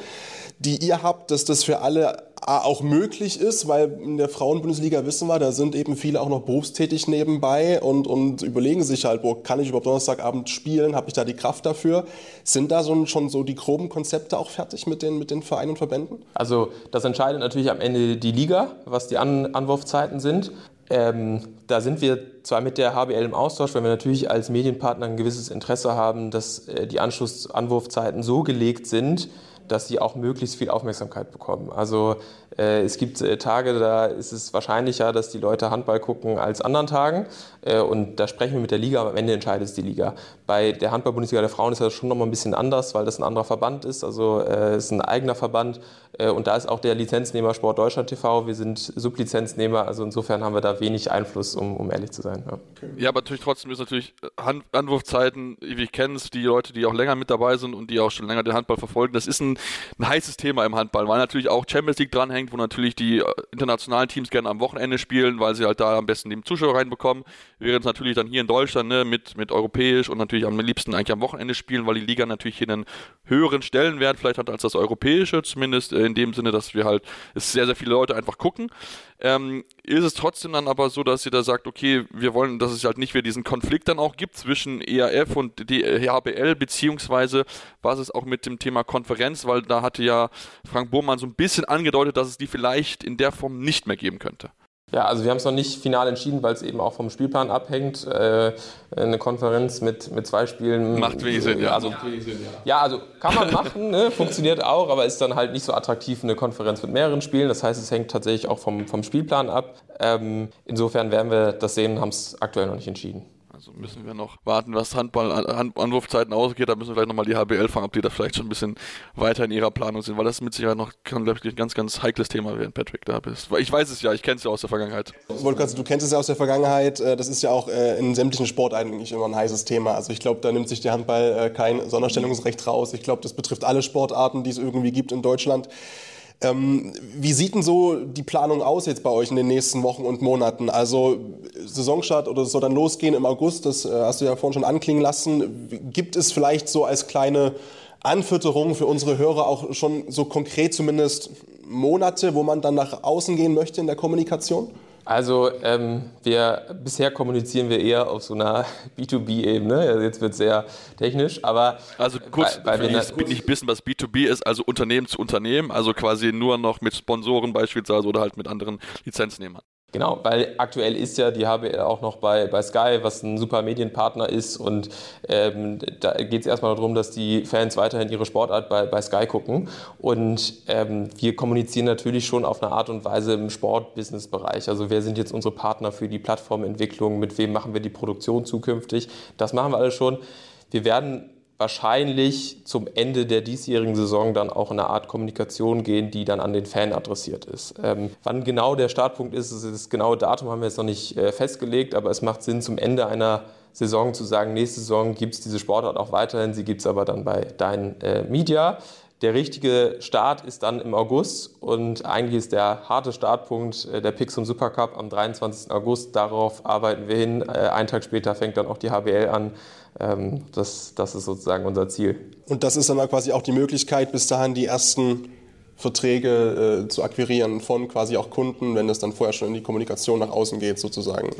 die ihr habt, dass das für alle auch möglich ist, weil in der Frauenbundesliga wissen wir, da sind eben viele auch noch berufstätig nebenbei und, und überlegen sich halt, wo kann ich überhaupt Donnerstagabend spielen, habe ich da die Kraft dafür? Sind da so, schon so die groben Konzepte auch fertig mit den, mit den Vereinen und Verbänden? Also das entscheidet natürlich am Ende die Liga, was die An Anwurfzeiten sind. Ähm, da sind wir zwar mit der HBL im Austausch, weil wir natürlich als Medienpartner ein gewisses Interesse haben, dass äh, die Anschlussanwurfzeiten so gelegt sind, dass sie auch möglichst viel Aufmerksamkeit bekommen. Also äh, es gibt äh, Tage, da ist es wahrscheinlicher, dass die Leute Handball gucken als anderen Tagen. Äh, und da sprechen wir mit der Liga, aber am Ende entscheidet es die Liga. Bei der Handball-Bundesliga der Frauen ist das schon noch mal ein bisschen anders, weil das ein anderer Verband ist. Also äh, es ist ein eigener Verband. Äh, und da ist auch der Lizenznehmer Sport Deutschland TV. Wir sind Sublizenznehmer. Also insofern haben wir da wenig Einfluss, um, um ehrlich zu sein. Ja. ja, aber natürlich trotzdem ist natürlich Hand Anwurfzeiten, wie ich kenne es, die Leute, die auch länger mit dabei sind und die auch schon länger den Handball verfolgen, das ist ein, ein heißes Thema im Handball, weil natürlich auch Champions League dranhängt, wo natürlich die äh, internationalen Teams gerne am Wochenende spielen, weil sie halt da am besten den Zuschauer reinbekommen. Während natürlich dann hier in Deutschland ne, mit, mit europäisch und natürlich am liebsten eigentlich am Wochenende spielen, weil die Liga natürlich hier einen höheren Stellenwert vielleicht hat als das europäische, zumindest in dem Sinne, dass wir halt es sehr, sehr viele Leute einfach gucken. Ähm, ist es trotzdem dann aber so, dass ihr da sagt, okay, wir wollen, dass es halt nicht wieder diesen Konflikt dann auch gibt zwischen ERF und HBL, beziehungsweise was es auch mit dem Thema Konferenz, weil da hatte ja Frank Bohmann so ein bisschen angedeutet, dass es die vielleicht in der Form nicht mehr geben könnte. Ja, also wir haben es noch nicht final entschieden, weil es eben auch vom Spielplan abhängt. Äh, eine Konferenz mit, mit zwei Spielen. Macht wenig Sinn, ja. Also, ja, also kann man machen, ne? funktioniert auch, aber ist dann halt nicht so attraktiv eine Konferenz mit mehreren Spielen. Das heißt, es hängt tatsächlich auch vom, vom Spielplan ab. Ähm, insofern werden wir das sehen, haben es aktuell noch nicht entschieden. Also müssen wir noch warten, was Handball an, Anwurfzeiten ausgeht. Da müssen wir vielleicht nochmal die HBL fragen, ob die da vielleicht schon ein bisschen weiter in ihrer Planung sind, weil das mit Sicherheit noch kann, ich, ein ganz, ganz heikles Thema werden, Patrick, da bist. Ich weiß es ja, ich kenne es ja aus der Vergangenheit. Du kennst es ja aus der Vergangenheit. Äh, das ist ja auch äh, in sämtlichen Sport eigentlich immer ein heißes Thema. Also ich glaube, da nimmt sich der Handball äh, kein Sonderstellungsrecht raus. Ich glaube, das betrifft alle Sportarten, die es irgendwie gibt in Deutschland. Ähm, wie sieht denn so die Planung aus jetzt bei euch in den nächsten Wochen und Monaten? Also Saisonstart oder soll dann losgehen im August, das äh, hast du ja vorhin schon anklingen lassen. Gibt es vielleicht so als kleine Anfütterung für unsere Hörer auch schon so konkret zumindest Monate, wo man dann nach außen gehen möchte in der Kommunikation? Also ähm, wir, bisher kommunizieren wir eher auf so einer B2B-Ebene. Also jetzt wird es sehr technisch, aber also kurz, weil, weil wir nicht, nicht wissen, was B2B ist, also Unternehmen zu Unternehmen, also quasi nur noch mit Sponsoren beispielsweise oder halt mit anderen Lizenznehmern. Genau, weil aktuell ist ja die HBL auch noch bei, bei Sky, was ein super Medienpartner ist. Und ähm, da geht es erstmal darum, dass die Fans weiterhin ihre Sportart bei, bei Sky gucken. Und ähm, wir kommunizieren natürlich schon auf eine Art und Weise im Sport-Business-Bereich. Also wer sind jetzt unsere Partner für die Plattformentwicklung, mit wem machen wir die Produktion zukünftig. Das machen wir alles schon. Wir werden wahrscheinlich zum Ende der diesjährigen Saison dann auch in eine Art Kommunikation gehen, die dann an den Fan adressiert ist. Ähm, wann genau der Startpunkt ist, das genaue Datum haben wir jetzt noch nicht äh, festgelegt, aber es macht Sinn, zum Ende einer Saison zu sagen, nächste Saison gibt es diese Sportart auch weiterhin, sie gibt es aber dann bei Dein äh, Media. Der richtige Start ist dann im August und eigentlich ist der harte Startpunkt äh, der Pixum Supercup am 23. August. Darauf arbeiten wir hin. Äh, einen Tag später fängt dann auch die HBL an. Ähm, das, das ist sozusagen unser Ziel. Und das ist dann quasi auch die Möglichkeit, bis dahin die ersten Verträge äh, zu akquirieren von quasi auch Kunden, wenn es dann vorher schon in die Kommunikation nach außen geht, sozusagen.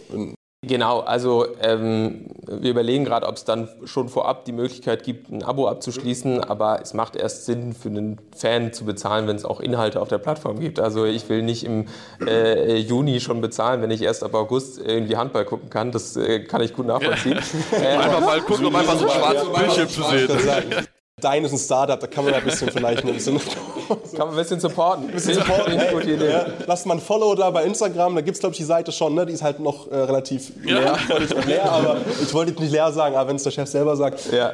Genau, also ähm, wir überlegen gerade, ob es dann schon vorab die Möglichkeit gibt, ein Abo abzuschließen, aber es macht erst Sinn für einen Fan zu bezahlen, wenn es auch Inhalte auf der Plattform gibt. Also ich will nicht im äh, Juni schon bezahlen, wenn ich erst ab August irgendwie Handball gucken kann. Das äh, kann ich gut nachvollziehen. Ja. Äh, einfach mal gucken, um einfach so ein schwarzes Bildschirm zu sehen. Dein ist ein Startup, da kann man ja ein bisschen vielleicht ein bisschen, kann man ein bisschen supporten. Ein bisschen supporten. Hey, gute Idee. Ja, lasst mal ein Follow da bei Instagram, da gibt es glaube ich die Seite schon, ne? die ist halt noch äh, relativ ja. leer, leer, aber ich wollte nicht leer sagen, aber wenn es der Chef selber sagt. Ja,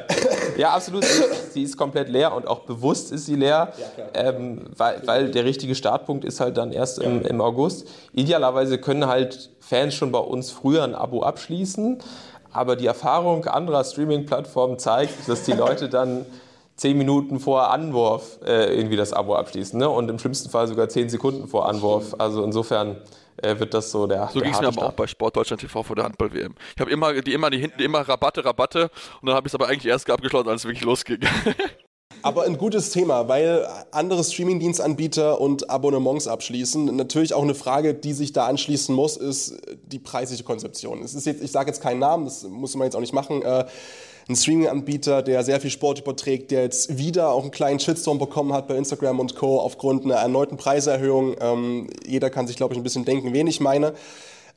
ja absolut, sie, sie, ist komplett leer und auch bewusst ist sie leer, ja, ähm, weil, weil der richtige Startpunkt ist halt dann erst im, im August. Idealerweise können halt Fans schon bei uns früher ein Abo abschließen, aber die Erfahrung anderer Streaming-Plattformen zeigt, dass die Leute dann zehn Minuten vor Anwurf äh, irgendwie das Abo abschließen ne? und im schlimmsten Fall sogar zehn Sekunden vor Anwurf. Also insofern äh, wird das so der. So ging es mir aber auch bei Sportdeutschland TV vor der Handball-WM. Ich habe immer die immer die hinten immer Rabatte, Rabatte und dann habe ich es aber eigentlich erst abgeschlossen, als es wirklich losging. Aber ein gutes Thema, weil andere Streamingdienstanbieter und Abonnements abschließen. Natürlich auch eine Frage, die sich da anschließen muss, ist die preisliche Konzeption. Es ist jetzt, ich sage jetzt keinen Namen, das muss man jetzt auch nicht machen. Äh, ein Streaming-Anbieter, der sehr viel Sport überträgt, der jetzt wieder auch einen kleinen Shitstorm bekommen hat bei Instagram und Co. aufgrund einer erneuten Preiserhöhung. Ähm, jeder kann sich, glaube ich, ein bisschen denken, wen ich meine.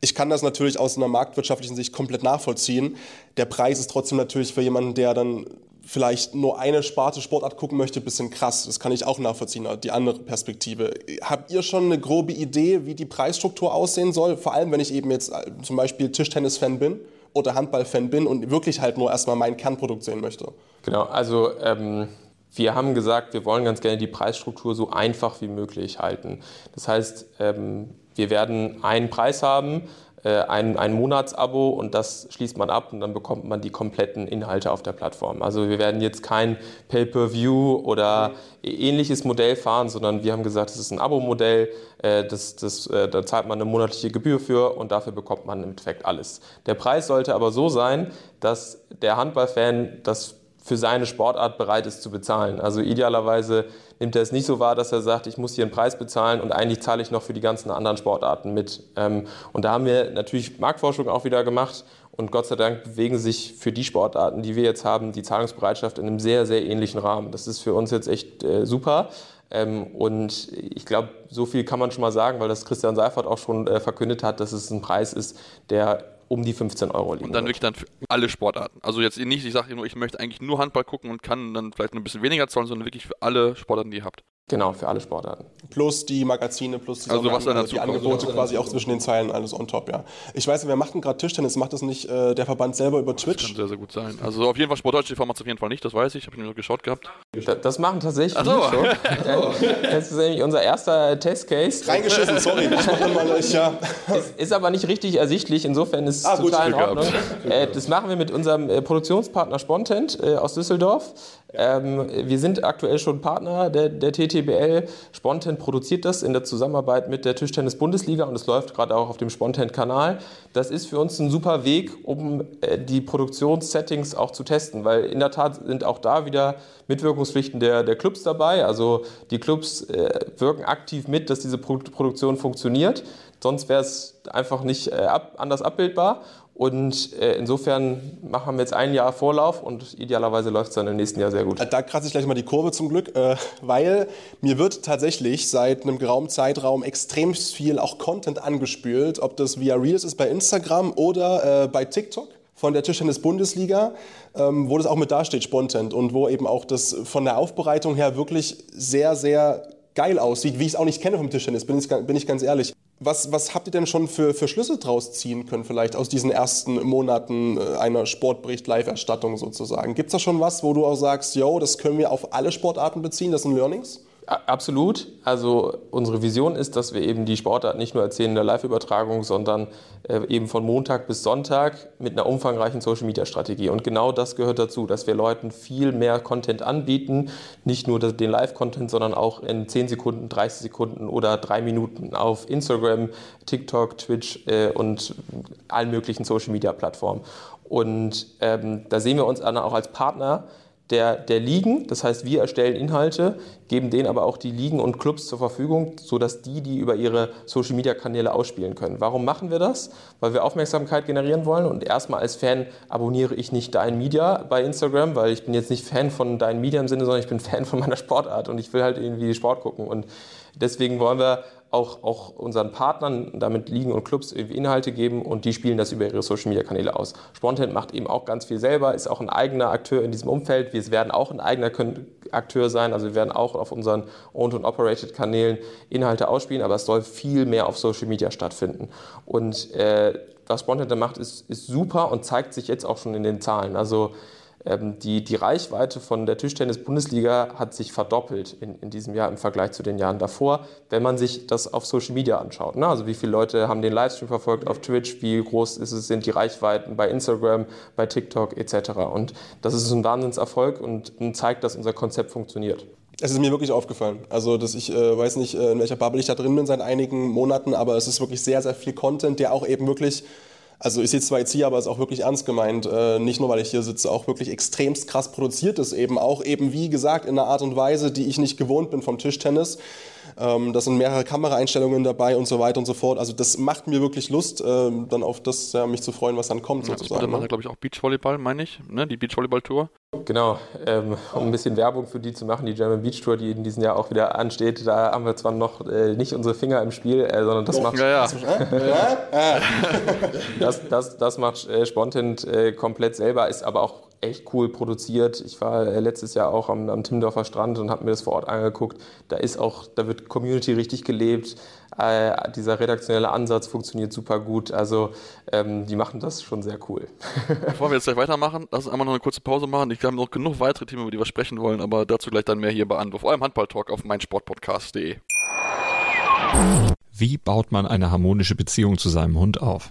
Ich kann das natürlich aus einer marktwirtschaftlichen Sicht komplett nachvollziehen. Der Preis ist trotzdem natürlich für jemanden, der dann vielleicht nur eine Sparte Sportart gucken möchte, ein bisschen krass. Das kann ich auch nachvollziehen, die andere Perspektive. Habt ihr schon eine grobe Idee, wie die Preisstruktur aussehen soll? Vor allem, wenn ich eben jetzt äh, zum Beispiel Tischtennis-Fan bin oder Handball-Fan bin und wirklich halt nur erstmal mein Kernprodukt sehen möchte. Genau, also ähm, wir haben gesagt, wir wollen ganz gerne die Preisstruktur so einfach wie möglich halten. Das heißt, ähm, wir werden einen Preis haben, ein, ein Monatsabo und das schließt man ab und dann bekommt man die kompletten Inhalte auf der Plattform. Also wir werden jetzt kein Pay-per-View oder ähnliches Modell fahren, sondern wir haben gesagt, es ist ein Abo-Modell, äh, das, das, äh, da zahlt man eine monatliche Gebühr für und dafür bekommt man im Endeffekt alles. Der Preis sollte aber so sein, dass der Handballfan das für seine Sportart bereit ist zu bezahlen. Also idealerweise nimmt er es nicht so wahr, dass er sagt, ich muss hier einen Preis bezahlen und eigentlich zahle ich noch für die ganzen anderen Sportarten mit. Ähm, und da haben wir natürlich Marktforschung auch wieder gemacht und Gott sei Dank bewegen sich für die Sportarten, die wir jetzt haben, die Zahlungsbereitschaft in einem sehr, sehr ähnlichen Rahmen. Das ist für uns jetzt echt äh, super. Ähm, und ich glaube, so viel kann man schon mal sagen, weil das Christian Seifert auch schon äh, verkündet hat, dass es ein Preis ist, der um die 15 Euro liegen. Und dann wirklich dann für alle Sportarten. Also jetzt nicht, ich sage nur, ich möchte eigentlich nur Handball gucken und kann dann vielleicht ein bisschen weniger zahlen, sondern wirklich für alle Sportarten, die ihr habt. Genau, für alle Sportarten. Plus die Magazine, plus die, also was dann dazu die Angebote kommt. quasi auch zwischen den Zeilen, alles on top, ja. Ich weiß, wer macht denn gerade Tischtennis? Macht das nicht äh, der Verband selber über Twitch? Das kann sehr, sehr gut sein. Also auf jeden Fall Sportdeutsch TV macht es auf jeden Fall nicht, das weiß ich, habe ich mir geschaut gehabt. Das, das machen tatsächlich so. schon. das ist nämlich unser erster Testcase. Reingeschissen, sorry. Ich mach mal gleich, ja. Ist, ist, aber nicht richtig ersichtlich, insofern ist es ah, total gut. in Ordnung. Äh, das machen wir mit unserem äh, Produktionspartner Spontent äh, aus Düsseldorf. Ähm, wir sind aktuell schon Partner der, der TTBL. Spontent produziert das in der Zusammenarbeit mit der Tischtennis-Bundesliga und es läuft gerade auch auf dem Spontent-Kanal. Das ist für uns ein super Weg, um äh, die Produktionssettings auch zu testen, weil in der Tat sind auch da wieder Mitwirkungspflichten der, der Clubs dabei. Also die Clubs äh, wirken aktiv mit, dass diese Pro Produktion funktioniert. Sonst wäre es einfach nicht äh, ab, anders abbildbar. Und äh, insofern machen wir jetzt ein Jahr Vorlauf und idealerweise läuft es dann im nächsten Jahr sehr gut. Da kratze ich gleich mal die Kurve zum Glück, äh, weil mir wird tatsächlich seit einem geraumen Zeitraum extrem viel auch Content angespült, ob das via Reels ist bei Instagram oder äh, bei TikTok von der Tischtennis-Bundesliga, ähm, wo das auch mit dasteht, Spontent und wo eben auch das von der Aufbereitung her wirklich sehr, sehr geil aussieht, wie ich es auch nicht kenne vom Tischtennis, bin ich, bin ich ganz ehrlich. Was, was habt ihr denn schon für, für Schlüsse draus ziehen können, vielleicht aus diesen ersten Monaten äh, einer Sportbericht-Live-Erstattung sozusagen? Gibt es da schon was, wo du auch sagst, yo, das können wir auf alle Sportarten beziehen, das sind Learnings? Absolut. Also unsere Vision ist, dass wir eben die Sportart nicht nur erzählen in der Live-Übertragung, sondern äh, eben von Montag bis Sonntag mit einer umfangreichen Social-Media-Strategie. Und genau das gehört dazu, dass wir Leuten viel mehr Content anbieten, nicht nur den Live-Content, sondern auch in 10 Sekunden, 30 Sekunden oder 3 Minuten auf Instagram, TikTok, Twitch äh, und allen möglichen Social-Media-Plattformen. Und ähm, da sehen wir uns auch als Partner der, der Ligen. Das heißt, wir erstellen Inhalte, geben denen aber auch die Ligen und Clubs zur Verfügung, sodass die die über ihre Social-Media-Kanäle ausspielen können. Warum machen wir das? Weil wir Aufmerksamkeit generieren wollen und erstmal als Fan abonniere ich nicht Dein Media bei Instagram, weil ich bin jetzt nicht Fan von Dein Media im Sinne, sondern ich bin Fan von meiner Sportart und ich will halt irgendwie Sport gucken und deswegen wollen wir auch, auch unseren Partnern, damit Ligen und Clubs irgendwie Inhalte geben und die spielen das über ihre Social Media Kanäle aus. Spontent macht eben auch ganz viel selber, ist auch ein eigener Akteur in diesem Umfeld. Wir werden auch ein eigener Akteur sein, also wir werden auch auf unseren Owned und Operated Kanälen Inhalte ausspielen, aber es soll viel mehr auf Social Media stattfinden. Und äh, was Spontent macht, ist, ist super und zeigt sich jetzt auch schon in den Zahlen. Also die, die Reichweite von der Tischtennis-Bundesliga hat sich verdoppelt in, in diesem Jahr im Vergleich zu den Jahren davor, wenn man sich das auf Social Media anschaut. Ne? Also wie viele Leute haben den Livestream verfolgt auf Twitch, wie groß ist es, sind die Reichweiten bei Instagram, bei TikTok etc. Und das ist ein Wahnsinnserfolg und, und zeigt, dass unser Konzept funktioniert. Es ist mir wirklich aufgefallen. Also, dass ich äh, weiß nicht, äh, in welcher Bubble ich da drin bin seit einigen Monaten, aber es ist wirklich sehr, sehr viel Content, der auch eben wirklich also ich sehe zwar jetzt hier, aber es ist auch wirklich ernst gemeint. Äh, nicht nur, weil ich hier sitze, auch wirklich extremst krass produziert ist eben. Auch eben, wie gesagt, in einer Art und Weise, die ich nicht gewohnt bin vom Tischtennis. Ähm, da sind mehrere Kameraeinstellungen dabei und so weiter und so fort. Also das macht mir wirklich Lust, ähm, dann auf das, ja, mich zu freuen, was dann kommt ja, sozusagen. Dann machen wir, glaube ich, auch Beachvolleyball, meine ich, ne? die Beachvolleyball-Tour. Genau, ähm, um ein bisschen Werbung für die zu machen, die German Beach Tour, die in diesem Jahr auch wieder ansteht, da haben wir zwar noch äh, nicht unsere Finger im Spiel, äh, sondern das oh, macht ja, ja. das, das, das macht äh, Spontent äh, komplett selber, ist aber auch echt cool produziert. Ich war äh, letztes Jahr auch am, am Timmendorfer Strand und habe mir das vor Ort angeguckt. Da ist auch, da wird Community richtig gelebt. Äh, dieser redaktionelle Ansatz funktioniert super gut. Also ähm, die machen das schon sehr cool. Bevor wir jetzt gleich weitermachen, lass uns einmal noch eine kurze Pause machen. Ich habe noch genug weitere Themen, über die wir sprechen wollen, aber dazu gleich dann mehr hier bei Anwurf, eurem Handball-Talk auf meinsportpodcast.de. Wie baut man eine harmonische Beziehung zu seinem Hund auf?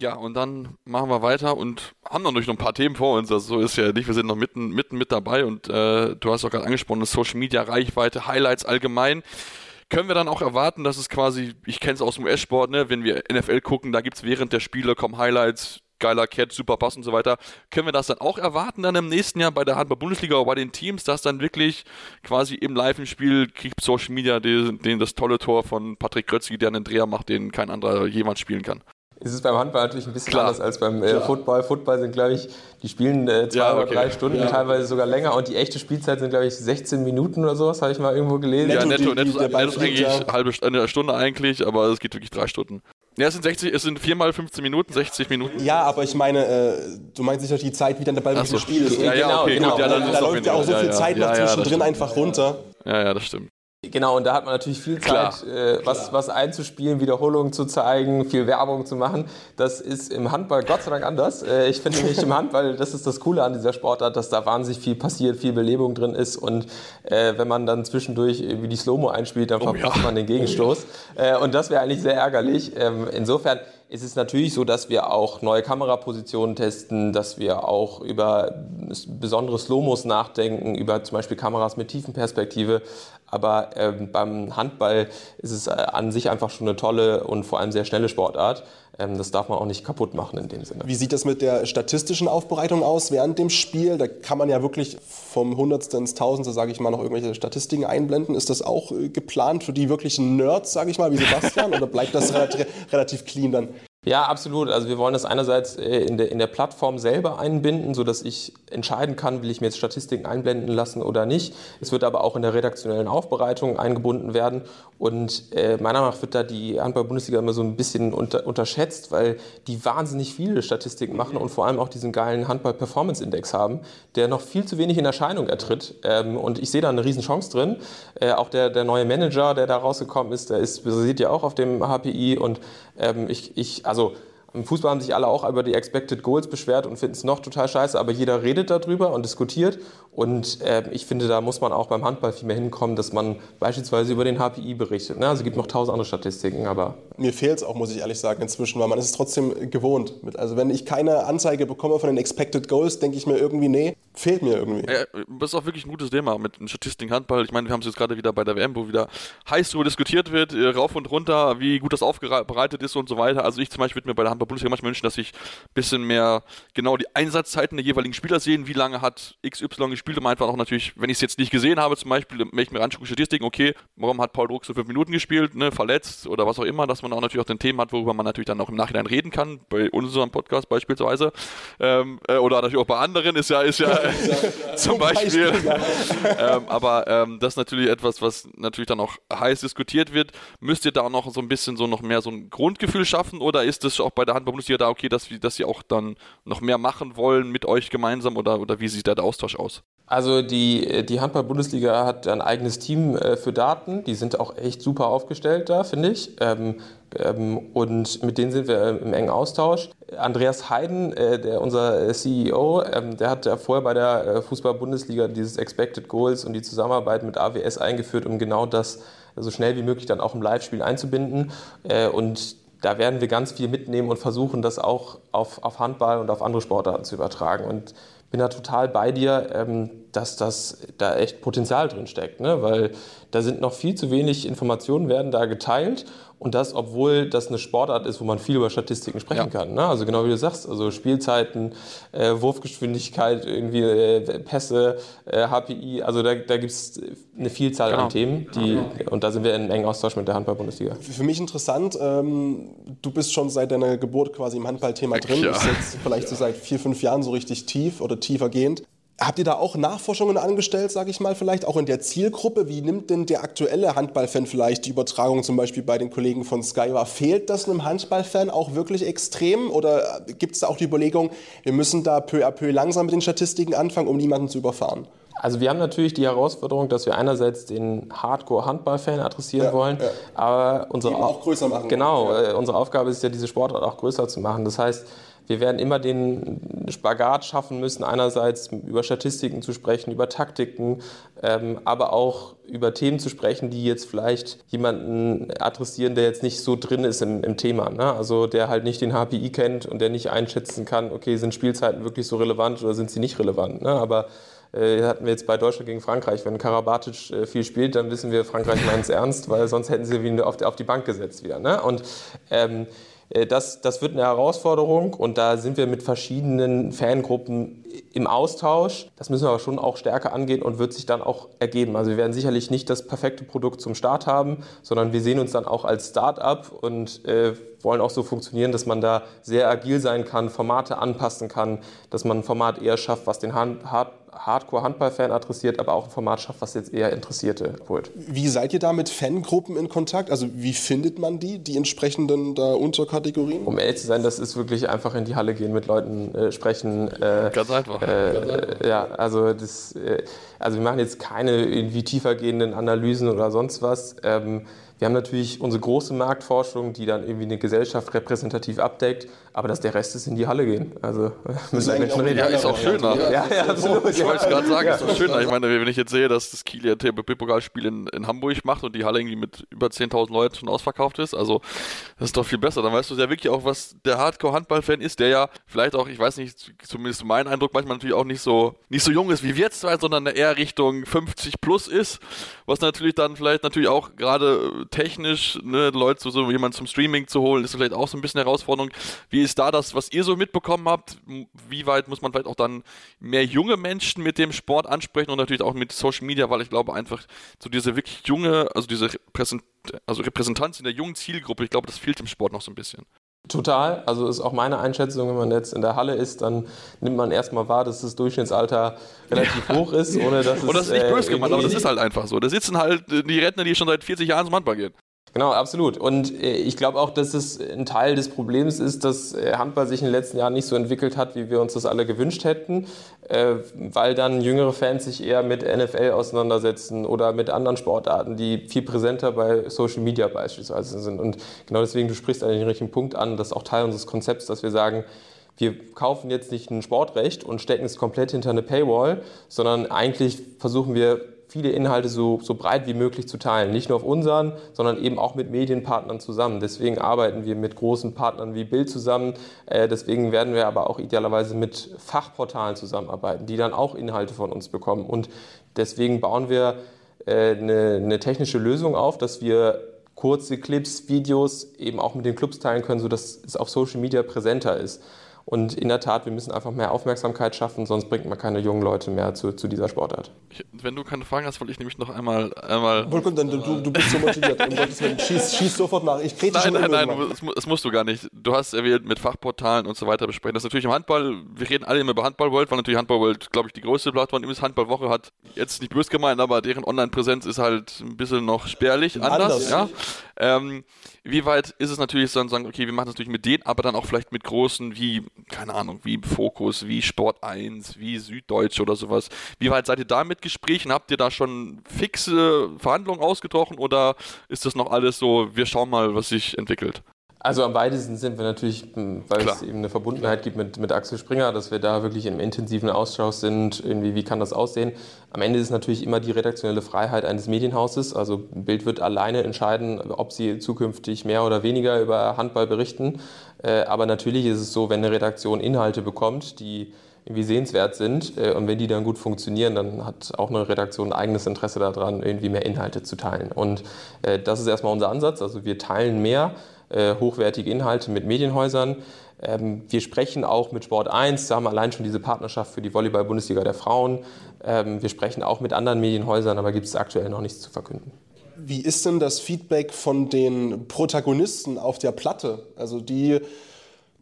Ja, und dann machen wir weiter und haben noch ein paar Themen vor uns. Also so ist ja nicht, wir sind noch mitten, mitten mit dabei und äh, du hast auch gerade angesprochen, Social Media Reichweite, Highlights allgemein. Können wir dann auch erwarten, dass es quasi, ich kenne es aus dem US-Sport, ne, wenn wir NFL gucken, da gibt es während der Spiele kommen Highlights, geiler Cat, super Pass und so weiter. Können wir das dann auch erwarten dann im nächsten Jahr bei der Handball-Bundesliga oder bei den Teams, dass dann wirklich quasi im Live im Spiel kriegt Social Media den, den das tolle Tor von Patrick Krötzki, der einen Dreher macht, den kein anderer jemals spielen kann? Ist es beim Handball natürlich ein bisschen Klar. anders als beim äh, Football. Football sind, glaube ich, die spielen äh, zwei ja, okay. oder drei Stunden, ja. teilweise sogar länger. Und die echte Spielzeit sind, glaube ich, 16 Minuten oder sowas, habe ich mal irgendwo gelesen. Ja, netto, netto, netto, netto ist eigentlich eine halbe eine Stunde eigentlich, aber es geht wirklich drei Stunden. Ja, es sind 60, es sind viermal 15 Minuten, 60 Minuten. Ja, aber ich meine, äh, du meinst sicher die Zeit, wie dann der Ball so. gespielt ist. Ja, ja, genau, okay, genau. Gut, ja, dann da läuft ja auch so viel Zeit noch zwischendrin einfach runter. Ja, ja, das stimmt. Genau, und da hat man natürlich viel Zeit, äh, was, was einzuspielen, Wiederholungen zu zeigen, viel Werbung zu machen. Das ist im Handball Gott sei Dank anders. Äh, ich finde nämlich im Handball, das ist das Coole an dieser Sportart, dass da wahnsinnig viel passiert, viel Belebung drin ist. Und äh, wenn man dann zwischendurch wie die Slow-Mo einspielt, dann oh, verpasst ja. man den Gegenstoß. Äh, und das wäre eigentlich sehr ärgerlich. Ähm, insofern Es ist natürlich so, dass wir auch neue Kamerapositionen testen, dass wir auch über besondere Slow-Mos nachdenken, über zum Beispiel Kameras mit Tiefenperspektive. Aber ähm, beim Handball ist es äh, an sich einfach schon eine tolle und vor allem sehr schnelle Sportart. Ähm, das darf man auch nicht kaputt machen in dem Sinne. Wie sieht das mit der statistischen Aufbereitung aus während dem Spiel? Da kann man ja wirklich vom Hundertste ins Tausendste, sage ich mal, noch irgendwelche Statistiken einblenden. Ist das auch äh, geplant für die wirklichen Nerds, sage ich mal, wie Sebastian? oder bleibt das relativ, relativ clean dann? Ja, absolut. Also wir wollen das einerseits äh, in der, in der Plattform selber einbinden, sodass ich entscheiden kann, will ich mir jetzt Statistiken einblenden lassen oder nicht. Es wird aber auch in der redaktionellen Aufbereitung eingebunden werden. Und äh, meiner Meinung nach wird da die Handball-Bundesliga immer so ein bisschen unter, unterschätzt, weil die wahnsinnig viele Statistiken machen und vor allem auch diesen geilen Handball-Performance-Index haben, der noch viel zu wenig in Erscheinung ertritt. Ähm, und ich sehe da eine Riesenchance drin. Äh, auch der, der neue Manager, der da rausgekommen ist, der ist basiert ja auch auf dem HPI und ähm, ich, ich also im Fußball haben sich alle auch über die Expected Goals beschwert und finden es noch total scheiße, aber jeder redet darüber und diskutiert. Und äh, ich finde, da muss man auch beim Handball viel mehr hinkommen, dass man beispielsweise über den HPI berichtet. Ne? Also es gibt noch tausend andere Statistiken, aber. Mir fehlt es auch, muss ich ehrlich sagen, inzwischen, weil man ist es trotzdem gewohnt. Also wenn ich keine Anzeige bekomme von den Expected Goals, denke ich mir irgendwie, nee, fehlt mir irgendwie. Ja, das ist auch wirklich ein gutes Thema mit den Statistiken Handball. Ich meine, wir haben es jetzt gerade wieder bei der WM, wo wieder heiß darüber diskutiert wird, äh, rauf und runter, wie gut das aufbereitet ist und so weiter. Also ich zum Beispiel würde mir bei der Handball-Bundesliga manchmal wünschen, dass ich ein bisschen mehr genau die Einsatzzeiten der jeweiligen Spieler sehen, wie lange hat XY gespielt, um einfach auch natürlich, wenn ich es jetzt nicht gesehen habe, zum Beispiel, wenn ich mir anschaue, Statistiken, okay, warum hat Paul Druck so fünf Minuten gespielt, ne, verletzt oder was auch immer, dass man auch natürlich auch den Themen hat, worüber man natürlich dann auch im Nachhinein reden kann, bei unserem Podcast beispielsweise, ähm, äh, oder natürlich auch bei anderen, ist ja, ist ja zum Beispiel. ähm, aber ähm, das ist natürlich etwas, was natürlich dann auch heiß diskutiert wird. Müsst ihr da auch noch so ein bisschen so noch mehr so ein Grundgefühl schaffen oder ist es auch bei der Handball-Bundesliga da okay, dass, dass sie auch dann noch mehr machen wollen mit euch gemeinsam oder, oder wie sieht da der Austausch aus? Also die, die Handball-Bundesliga hat ein eigenes Team äh, für Daten. Die sind auch echt super aufgestellt da, finde ich. Ähm, ähm, und mit denen sind wir im engen Austausch. Andreas Heiden, äh, der, unser CEO, ähm, der hat ja vorher bei der äh, Fußball-Bundesliga dieses Expected Goals und die Zusammenarbeit mit AWS eingeführt, um genau das so schnell wie möglich dann auch im Live-Spiel einzubinden. Äh, und da werden wir ganz viel mitnehmen und versuchen, das auch auf, auf Handball und auf andere Sportarten zu übertragen. Und bin da total bei dir, ähm, dass das da echt Potenzial drin steckt, ne? weil da sind noch viel zu wenig Informationen werden da geteilt und das, obwohl das eine Sportart ist, wo man viel über Statistiken sprechen ja. kann. Ne? Also genau wie du sagst, also Spielzeiten, äh, Wurfgeschwindigkeit, irgendwie äh, Pässe, äh, HPI, also da, da gibt es eine Vielzahl genau. an Themen, die, und da sind wir in engen Austausch mit der Handball-Bundesliga. Für mich interessant, ähm, du bist schon seit deiner Geburt quasi im Handballthema drin, ja. bist jetzt vielleicht so seit vier, fünf Jahren so richtig tief oder tiefer gehend. Habt ihr da auch Nachforschungen angestellt, sage ich mal vielleicht, auch in der Zielgruppe? Wie nimmt denn der aktuelle Handballfan vielleicht die Übertragung zum Beispiel bei den Kollegen von Sky wahr? Fehlt das einem Handballfan auch wirklich extrem? Oder gibt es da auch die Überlegung, wir müssen da peu à peu langsam mit den Statistiken anfangen, um niemanden zu überfahren? Also wir haben natürlich die Herausforderung, dass wir einerseits den Hardcore-Handball-Fan adressieren ja, wollen, ja. aber unsere auch größer machen. Genau, ja. Äh, unsere Aufgabe ist ja, diese Sportart auch größer zu machen. Das heißt, wir werden immer den Spagat schaffen müssen, einerseits über Statistiken zu sprechen, über Taktiken, ähm, aber auch über Themen zu sprechen, die jetzt vielleicht jemanden adressieren, der jetzt nicht so drin ist im, im Thema. Ne? Also der halt nicht den HPI kennt und der nicht einschätzen kann, okay, sind Spielzeiten wirklich so relevant oder sind sie nicht relevant. Ne? Aber äh, hatten wir jetzt bei Deutschland gegen Frankreich. Wenn Karabatic äh, viel spielt, dann wissen wir, Frankreich meint es ernst, weil sonst hätten sie ihn auf auf die Bank gesetzt wieder. Ne? Und ähm, äh, das, das wird eine Herausforderung und da sind wir mit verschiedenen Fangruppen im Austausch. Das müssen wir aber schon auch stärker angehen und wird sich dann auch ergeben. Also wir werden sicherlich nicht das perfekte Produkt zum Start haben, sondern wir sehen uns dann auch als Start-up und äh, wollen auch so funktionieren, dass man da sehr agil sein kann, Formate anpassen kann, dass man ein Format eher schafft, was den Hard Hardcore-Handball-Fan adressiert, aber auch ein Format schafft, was jetzt eher Interessierte holt. Wie seid ihr da mit Fangruppen in Kontakt? Also wie findet man die, die entsprechenden da Unterkategorien? Um ehrlich zu sein, das ist wirklich einfach in die Halle gehen, mit Leuten äh, sprechen. Äh, Ganz einfach. Äh, Ganz einfach. Ja, also das, äh, also wir machen jetzt keine irgendwie tiefergehenden Analysen oder sonst was. Ähm, Wir haben natürlich unsere große Marktforschung, die dann irgendwie eine Gesellschaft repräsentativ abdeckt, aber dass der Rest ist in die Halle gehen. Also müssen wir nicht reden. Ja, ist auch schöner. Ja, ja, absolut. Ich wollte es gerade sagen, ist auch schöner. Ich meine, wenn ich jetzt sehe, dass das Kiel ja TPP-Pokalspiel in, in Hamburg macht und die Halle irgendwie mit über 10.000 Leuten schon ausverkauft ist, also das ist doch viel besser. Dann weißt du ja wirklich auch, was der Hardcore-Handball-Fan ist, der ja vielleicht auch, ich weiß nicht, zumindest mein Eindruck, manchmal natürlich auch nicht so, nicht so jung ist wie wir jetzt zwei, sondern eher Richtung 50 plus ist, was natürlich dann vielleicht natürlich auch gerade technisch, ne, Leute, so, so jemand zum Streaming zu holen, ist vielleicht auch so ein bisschen Herausforderung. Wie ist da das, was ihr so mitbekommen habt? Wie weit muss man vielleicht auch dann mehr junge Menschen mit dem Sport ansprechen und natürlich auch mit Social Media, weil ich glaube einfach so diese wirklich junge, also diese Repräsent also Repräsentanz in der jungen Zielgruppe, ich glaube, das fehlt im Sport noch so ein bisschen. Total. Also ist auch meine Einschätzung, wenn man jetzt in der Halle ist, dann nimmt man erstmal wahr, dass das Durchschnittsalter relativ hoch ist, ohne dass es. Und das ist nicht böse gemeint, aber das ist halt einfach so. Da sitzen halt die Rentner, die schon seit 40 Jahren zum Handball gehen. Genau, absolut. Und äh, ich glaube auch, dass es ein Teil des Problems ist, dass äh, Handball sich in den letzten Jahren nicht so entwickelt hat, wie wir uns das alle gewünscht hätten, äh, weil dann jüngere Fans sich eher mit NFL auseinandersetzen oder mit anderen Sportarten, die viel präsenter bei Social Media beispielsweise sind. Und genau deswegen, du sprichst eigentlich den richtigen Punkt an, das ist auch Teil unseres Konzepts, dass wir sagen, wir kaufen jetzt nicht ein Sportrecht und stecken es komplett hinter eine Paywall, sondern eigentlich versuchen wir viele Inhalte so, so breit wie möglich zu teilen. Nicht nur auf unseren, sondern eben auch mit Medienpartnern zusammen. Deswegen arbeiten wir mit großen Partnern wie Bild zusammen. Äh, deswegen werden wir aber auch idealerweise mit Fachportalen zusammenarbeiten, die dann auch Inhalte von uns bekommen. Und deswegen bauen wir äh, eine, eine technische Lösung auf, dass wir kurze Clips, Videos eben auch mit den Clubs teilen können, sodass es auf Social Media präsenter ist. Und in der Tat, wir müssen einfach mehr Aufmerksamkeit schaffen, sonst bringt man keine jungen Leute mehr zu, zu dieser Sportart. Ich, wenn du keine Fragen hast, wollte ich nämlich noch einmal. einmal Wolfgang, dann, du, du bist so motiviert. um Gottes Willen, schieß, schieß sofort nach. Ich trete Nein, nein, nein, das, das, musst du gar nicht. Du hast erwähnt, mit Fachportalen und so weiter besprechen. Das ist natürlich im Handball, wir reden alle immer über Handball World, weil natürlich Handball World, glaube ich, die größte Plattform ist. Handballwoche hat jetzt nicht böse gemeint, aber deren Online-Präsenz ist halt ein bisschen noch spärlich, anders. anders. Ja? Ähm, wie weit ist es natürlich dann sagen, okay, wir machen das natürlich mit denen, aber dann auch vielleicht mit großen wie, keine Ahnung, wie Fokus, wie Sport 1, wie Süddeutsche oder sowas. Wie weit seid ihr da mit Gesprächen? Habt ihr da schon fixe Verhandlungen ausgetroffen oder ist das noch alles so, wir schauen mal, was sich entwickelt? Also am weitesten sind wir natürlich, hm, weil Klar. es eben eine Verbundenheit gibt mit, mit Axel Springer, dass wir da wirklich im intensiven Austausch sind, irgendwie, wie kann das aussehen. Am Ende ist natürlich immer die redaktionelle Freiheit eines Medienhauses. Also Bild wird alleine entscheiden, ob sie zukünftig mehr oder weniger über Handball berichten. Äh, aber natürlich ist es so, wenn eine Redaktion Inhalte bekommt, die irgendwie sehenswert sind äh, und wenn die dann gut funktionieren, dann hat auch eine Redaktion ein eigenes Interesse daran, irgendwie mehr Inhalte zu teilen. Und äh, das ist erstmal unser Ansatz. Also wir teilen mehr hochwertige Inhalte mit Medienhäusern. Ähm, wir sprechen auch mit Sport 1, da haben wir allein schon diese Partnerschaft für die Volleyball-Bundesliga der Frauen. Ähm, wir sprechen auch mit anderen Medienhäusern, aber gibt es aktuell noch nichts zu verkünden. Wie ist denn das Feedback von den Protagonisten auf der Platte? Also die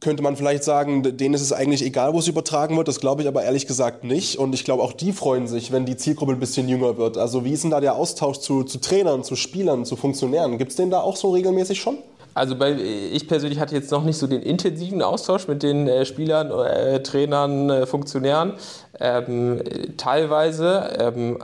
könnte man vielleicht sagen, denen ist es eigentlich egal, wo es übertragen wird. Das glaube ich aber ehrlich gesagt nicht. Und ich glaube, auch die freuen sich, wenn die Zielgruppe ein bisschen jünger wird. Also wie ist denn da der Austausch zu, zu Trainern, zu Spielern, zu Funktionären? Gibt es den da auch so regelmäßig schon? Also bei, ich persönlich hatte jetzt noch nicht so den intensiven Austausch mit den äh, Spielern, äh, Trainern, äh, Funktionären. Ähm, teilweise, ähm,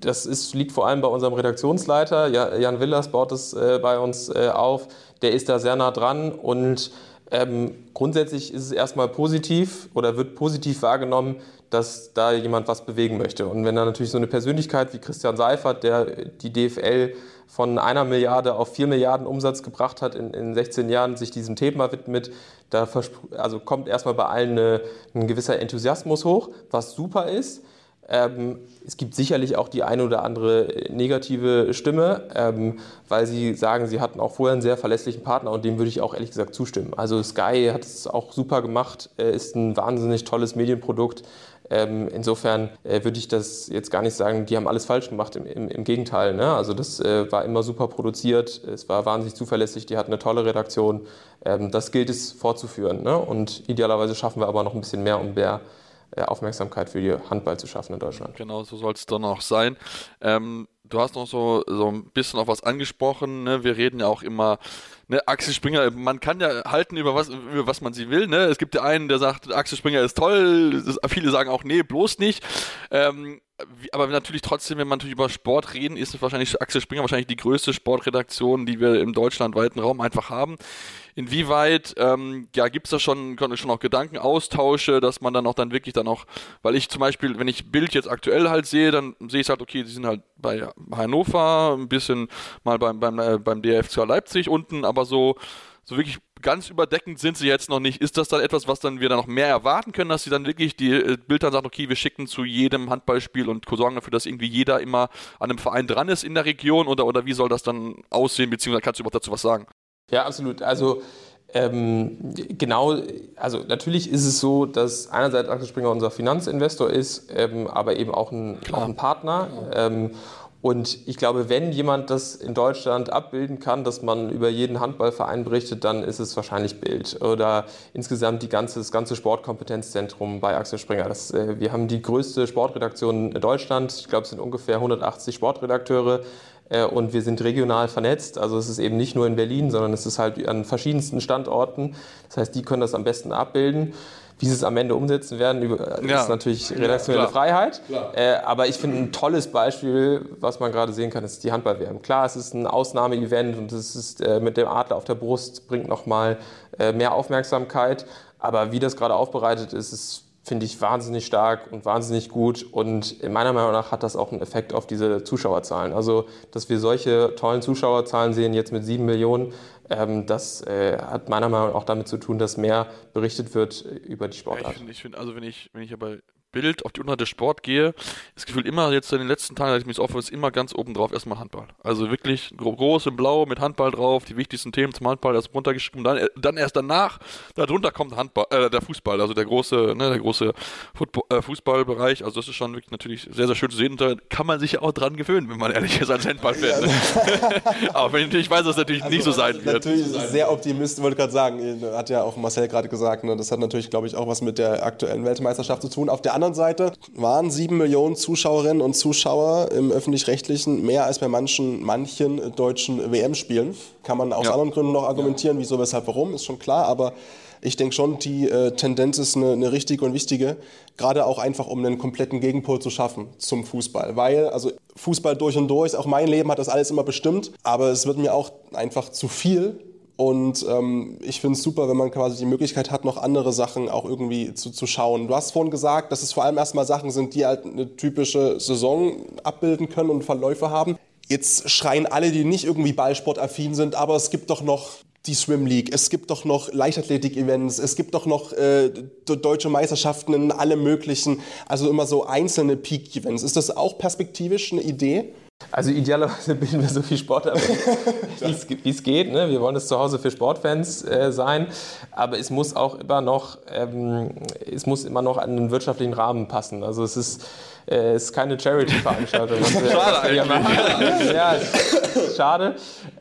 das ist, liegt vor allem bei unserem Redaktionsleiter, Jan Willers baut es äh, bei uns äh, auf, der ist da sehr nah dran und ähm, grundsätzlich ist es erstmal positiv oder wird positiv wahrgenommen, dass da jemand was bewegen möchte. Und wenn da natürlich so eine Persönlichkeit wie Christian Seifert, der die DFL von einer Milliarde auf vier Milliarden Umsatz gebracht hat in, in 16 Jahren, sich diesem Thema widmet, da also kommt erstmal bei allen eine, ein gewisser Enthusiasmus hoch, was super ist. Ähm, es gibt sicherlich auch die eine oder andere negative Stimme, ähm, weil sie sagen, sie hatten auch vorher einen sehr verlässlichen Partner und dem würde ich auch ehrlich gesagt zustimmen. Also Sky hat es auch super gemacht, ist ein wahnsinnig tolles Medienprodukt. Ähm, insofern äh, würde ich das jetzt gar nicht sagen, die haben alles falsch gemacht. Im, im, im Gegenteil. Ne? Also das äh, war immer super produziert, es war wahnsinnig zuverlässig, die hatten eine tolle Redaktion. Ähm, das gilt es fortzuführen. Ne? Und idealerweise schaffen wir aber noch ein bisschen mehr, um mehr äh, Aufmerksamkeit für die Handball zu schaffen in Deutschland. Genau, so soll es dann auch sein. Ähm, du hast noch so, so ein bisschen auf was angesprochen. Ne? Wir reden ja auch immer ne, Axel Springer, man kann ja halten über was, über was man sie will. Ne? Es gibt ja einen, der sagt, Axel Springer ist toll, viele sagen auch, nee, bloß nicht. Ähm, aber natürlich trotzdem, wenn man natürlich über Sport reden, ist wahrscheinlich Axel Springer wahrscheinlich die größte Sportredaktion, die wir im deutschlandweiten Raum einfach haben. Inwieweit ähm, ja, gibt es da schon, schon auch Gedankenaustausche, dass man dann auch dann wirklich dann auch, weil ich zum Beispiel, wenn ich Bild jetzt aktuell halt sehe, dann sehe ich halt, okay, die sind halt bei Hannover, ein bisschen mal beim, beim, äh, beim DFC Leipzig unten, aber so, so wirklich ganz überdeckend sind sie jetzt noch nicht. Ist das dann etwas, was dann wir dann noch mehr erwarten können, dass sie dann wirklich die äh, Bilder sagen, okay, wir schicken zu jedem Handballspiel und sorgen dafür, dass irgendwie jeder immer an einem Verein dran ist in der Region oder, oder wie soll das dann aussehen, beziehungsweise kannst du überhaupt dazu was sagen? Ja, absolut. Also ähm, genau, also natürlich ist es so, dass einerseits Axel Springer unser Finanzinvestor ist, ähm, aber eben auch ein, auch ein Partner. Ähm, und ich glaube, wenn jemand das in Deutschland abbilden kann, dass man über jeden Handballverein berichtet, dann ist es wahrscheinlich Bild oder insgesamt die ganze, das ganze Sportkompetenzzentrum bei Axel Springer. Das, äh, wir haben die größte Sportredaktion in Deutschland. Ich glaube, es sind ungefähr 180 Sportredakteure äh, und wir sind regional vernetzt. Also es ist eben nicht nur in Berlin, sondern es ist halt an verschiedensten Standorten. Das heißt, die können das am besten abbilden. Wie sie es am Ende umsetzen werden, ist ja. natürlich redaktionelle ja, Freiheit. Äh, aber ich finde ein tolles Beispiel, was man gerade sehen kann, ist die Handball-WM. Klar, es ist ein Ausnahmeevent und es ist äh, mit dem Adler auf der Brust bringt nochmal äh, mehr Aufmerksamkeit. Aber wie das gerade aufbereitet ist, ist finde ich wahnsinnig stark und wahnsinnig gut. Und meiner Meinung nach hat das auch einen Effekt auf diese Zuschauerzahlen. Also, dass wir solche tollen Zuschauerzahlen sehen, jetzt mit sieben Millionen, ähm, das äh, hat meiner Meinung nach auch damit zu tun, dass mehr berichtet wird über die Sportart. Ja, ich finde, find, also wenn ich, wenn ich aber Bild auf die Unterseite Sport gehe, das Gefühl immer jetzt in den letzten Tagen, als ich mich so offen ist immer ganz oben drauf erstmal Handball. Also wirklich groß in Blau mit Handball drauf, die wichtigsten Themen zum Handball erst runtergeschrieben, dann, dann erst danach, darunter kommt Handball, äh, der Fußball, also der große, ne, der große Football, äh, Fußballbereich. Also das ist schon wirklich natürlich sehr, sehr schön zu sehen und da kann man sich ja auch dran gewöhnen, wenn man ehrlich ist als Handballfan. Ne? Aber ich weiß, dass das natürlich also, nicht so sein wird. Natürlich sehr optimistisch, wollte gerade sagen, hat ja auch Marcel gerade gesagt, ne, das hat natürlich, glaube ich, auch was mit der aktuellen Weltmeisterschaft zu tun. Auf der anderen Seite waren sieben Millionen Zuschauerinnen und Zuschauer im öffentlich-rechtlichen mehr als bei manchen, manchen deutschen WM-Spielen. Kann man aus ja. anderen Gründen noch argumentieren, wieso, weshalb, warum, ist schon klar, aber ich denke schon, die äh, Tendenz ist eine, eine, richtige und wichtige, gerade auch einfach, um einen kompletten Gegenpol zu schaffen zum Fußball. Weil, also Fußball durch und durch, auch mein Leben hat das alles immer bestimmt, aber es wird mir auch einfach zu viel und ähm, ich finde es super, wenn man quasi die Möglichkeit hat, noch andere Sachen auch irgendwie zu, zu schauen. Du hast vorhin gesagt, dass es vor allem erstmal Sachen sind, die halt eine typische Saison abbilden können und Verläufe haben. Jetzt schreien alle, die nicht irgendwie ballsportaffin sind, aber es gibt doch noch die Swim League, es gibt doch noch Leichtathletik-Events, es gibt doch noch äh, deutsche Meisterschaften in allem möglichen, also immer so einzelne Peak-Events. Ist das auch perspektivisch eine Idee? Also idealerweise bilden wir so viel Sport ab, wie es geht. Ne? Wir wollen es zu Hause für Sportfans äh, sein, aber es muss auch immer noch, ähm, es muss immer noch an den wirtschaftlichen Rahmen passen. Also es ist, äh, ist keine Charity-Veranstaltung. schade eigentlich. ja, schade.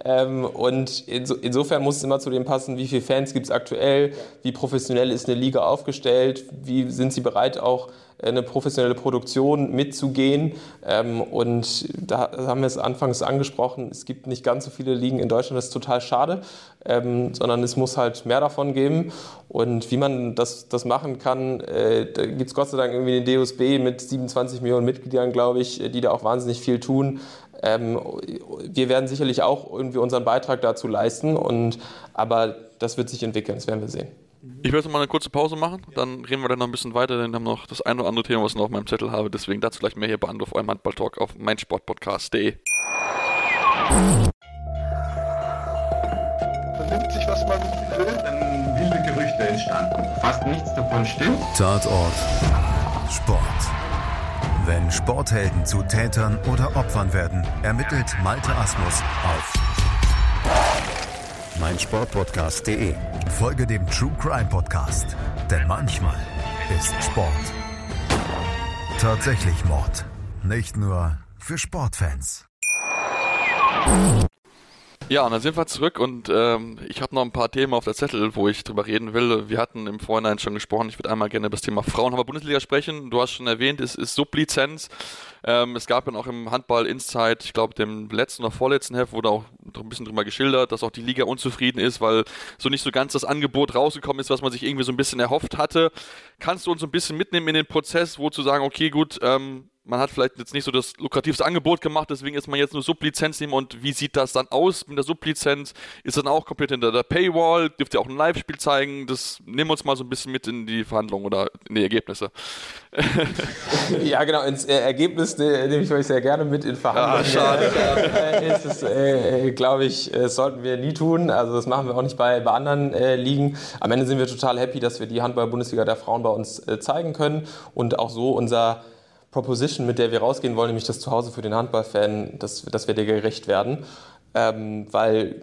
Ähm, und inso, insofern muss es immer zu dem passen, wie viele Fans gibt es aktuell, wie professionell ist eine Liga aufgestellt, wie sind sie bereit auch eine professionelle Produktion mitzugehen. Ähm, und da haben wir es anfangs angesprochen, es gibt nicht ganz so viele Ligen in Deutschland, das ist total schade, ähm, sondern es muss halt mehr davon geben. Und wie man das, das machen kann, äh, da gibt es Gott sei Dank irgendwie den DOSB mit 27 Millionen Mitgliedern, glaube ich, die da auch wahnsinnig viel tun. Ähm, wir werden sicherlich auch irgendwie unseren Beitrag dazu leisten, und, aber das wird sich entwickeln, das werden wir sehen. Ich werde mal eine kurze Pause machen, dann reden wir dann noch ein bisschen weiter, denn wir haben noch das eine oder andere Thema, was ich noch auf meinem Zettel habe. Deswegen dazu gleich mehr hier bei Anruf eurem Handball-Talk auf meinsportpodcast.de. Vernimmt sich, was man will, dann wilde Gerüchte entstanden. Fast nichts davon stimmt. Tatort. Sport. Wenn Sporthelden zu Tätern oder Opfern werden, ermittelt Malte Asmus auf meinsportpodcast.de. Folge dem True Crime Podcast, denn manchmal ist Sport tatsächlich Mord. Nicht nur für Sportfans. Ja, und dann sind wir zurück und ähm, ich habe noch ein paar Themen auf der Zettel, wo ich drüber reden will. Wir hatten im Vorhinein schon gesprochen, ich würde einmal gerne über das Thema Frauenhammer Bundesliga sprechen. Du hast schon erwähnt, es ist Sublizenz. Ähm, es gab dann auch im Handball Insight, ich glaube dem letzten oder vorletzten Heft, wurde auch ein bisschen drüber geschildert, dass auch die Liga unzufrieden ist, weil so nicht so ganz das Angebot rausgekommen ist, was man sich irgendwie so ein bisschen erhofft hatte. Kannst du uns ein bisschen mitnehmen in den Prozess, wo zu sagen, okay, gut, ähm, man hat vielleicht jetzt nicht so das lukrativste Angebot gemacht, deswegen ist man jetzt nur Sublizenz nehmen und wie sieht das dann aus mit der Sublizenz? Ist dann auch komplett hinter der Paywall? Dürft ihr auch ein Live-Spiel zeigen? Das nehmen wir uns mal so ein bisschen mit in die Verhandlungen oder in die Ergebnisse. ja, genau, ins äh, Ergebnis äh, nehme ich euch sehr gerne mit in Verhandlungen. Ja, schade. äh, ist, äh, glaube ich, äh, sollten wir nie tun. Also das machen wir auch nicht bei, bei anderen äh, Ligen. Am Ende sind wir total happy, dass wir die Handball-Bundesliga der Frauen bei uns zeigen können und auch so unser Proposition, mit der wir rausgehen wollen, nämlich das Zuhause für den Handballfan, dass, dass wir dir gerecht werden. Ähm, weil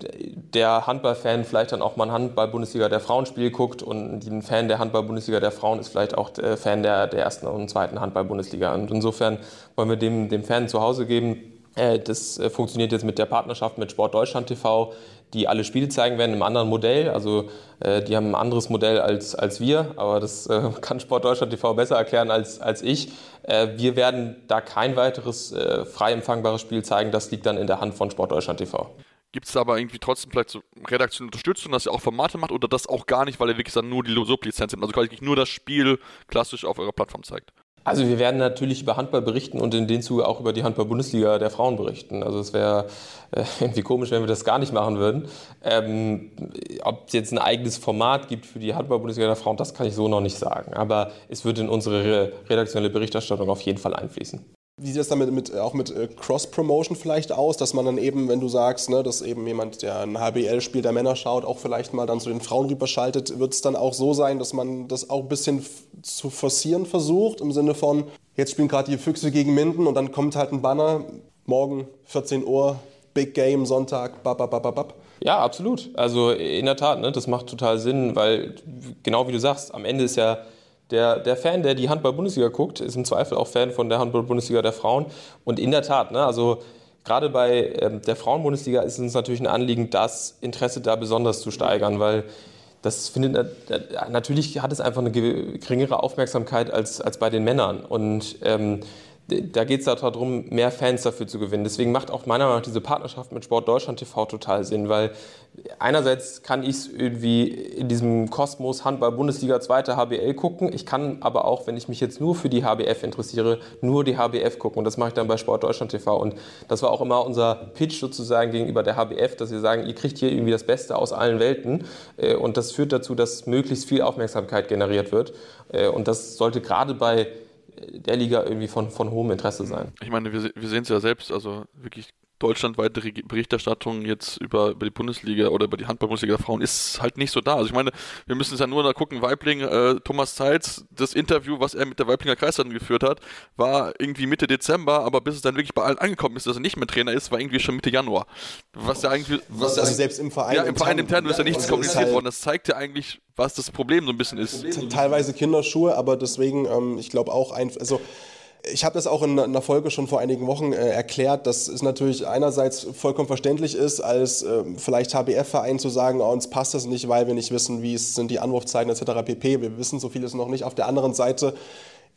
der Handballfan vielleicht dann auch mal ein Handball-Bundesliga der Frauenspiel guckt und ein Fan der Handball-Bundesliga der Frauen ist vielleicht auch der Fan der, der ersten und zweiten Handball-Bundesliga. Und insofern wollen wir dem, dem Fan zu Hause geben. Äh, das äh, funktioniert jetzt mit der Partnerschaft mit Sport Deutschland TV, die alle Spiele zeigen werden im anderen Modell. Also äh, die haben ein anderes Modell als, als wir, aber das äh, kann Sport Deutschland TV besser erklären als, als ich. Äh, wir werden da kein weiteres äh, frei empfangbares Spiel zeigen. Das liegt dann in der Hand von Sport Deutschland TV. Gibt es aber irgendwie trotzdem vielleicht so redaktionelle Unterstützung, dass ihr auch Formate macht oder das auch gar nicht, weil ihr wirklich dann nur die Sublizenz habt? Also quasi nur das Spiel klassisch auf eurer Plattform zeigt? Also wir werden natürlich über Handball berichten und in dem Zuge auch über die Handball-Bundesliga der Frauen berichten. Also es wäre äh, irgendwie komisch, wenn wir das gar nicht machen würden. Ähm, ob es jetzt ein eigenes Format gibt für die Handball-Bundesliga der Frauen, das kann ich so noch nicht sagen. Aber es wird in unsere redaktionelle Berichterstattung auf jeden Fall einfließen. Wie sieht das dann mit, mit, auch mit äh, Cross-Promotion vielleicht aus, dass man dann eben, wenn du sagst, ne, dass eben jemand, der ein HBL-Spiel der Männer schaut, auch vielleicht mal dann zu den Frauen rüberschaltet, wird es dann auch so sein, dass man das auch ein bisschen zu forcieren versucht, im Sinne von, jetzt spielen gerade die Füchse gegen Minden und dann kommt halt ein Banner, morgen 14 Uhr, Big Game, Sonntag, bababababab. Ja, absolut. Also in der Tat, ne, das macht total Sinn, weil genau wie du sagst, am Ende ist ja der, der Fan, der die Handball-Bundesliga guckt, ist im Zweifel auch Fan von der Handball-Bundesliga der Frauen. Und in der Tat, ne, also gerade bei ähm, der Frauen-Bundesliga ist es natürlich ein Anliegen, das Interesse da besonders zu steigern, weil das findet natürlich hat es einfach eine geringere Aufmerksamkeit als, als bei den Männern. Und ähm, da geht es darum, mehr Fans dafür zu gewinnen. Deswegen macht auch meiner Meinung nach diese Partnerschaft mit Sport Deutschland TV total Sinn, weil einerseits kann ich es irgendwie in diesem Kosmos Handball Bundesliga zweite HBL gucken. Ich kann aber auch, wenn ich mich jetzt nur für die HBF interessiere, nur die HBF gucken. Und das mache ich dann bei Sport Deutschland TV. Und das war auch immer unser Pitch sozusagen gegenüber der HBF, dass wir sagen, ihr kriegt hier irgendwie das Beste aus allen Welten. Äh, und das führt dazu, dass möglichst viel Aufmerksamkeit generiert wird. Äh, und das sollte gerade bei der Liga irgendwie von, von hohem Interesse sein. Ich meine, wir, wir sehen es ja selbst, also wirklich deutschlandweite Berichterstattung jetzt über, über die Bundesliga oder über die Handball-Bundesliga der Frauen ist halt nicht so da. Also ich meine, wir müssen es ja nur da gucken, Weibling, äh, Thomas Zeitz, das Interview, was er mit der Weiblinger Kreisleitung geführt hat, war irgendwie Mitte Dezember, aber bis es dann wirklich bei allen angekommen ist, dass er nicht mehr Trainer ist, war irgendwie schon Mitte Januar. Was ja eigentlich... Was also selbst im Verein... Ja, im Verein intern ist ja nichts kommuniziert halt worden. Das zeigt ja eigentlich, was das Problem so ein bisschen ist. Teilweise Kinderschuhe, aber deswegen, ähm, ich glaube auch, ein, also ich habe das auch in einer Folge schon vor einigen Wochen äh, erklärt, dass es natürlich einerseits vollkommen verständlich ist, als äh, vielleicht HBF-Verein zu sagen, oh, uns passt das nicht, weil wir nicht wissen, wie es sind die Anwurfzeiten etc. pp. Wir wissen so vieles noch nicht. Auf der anderen Seite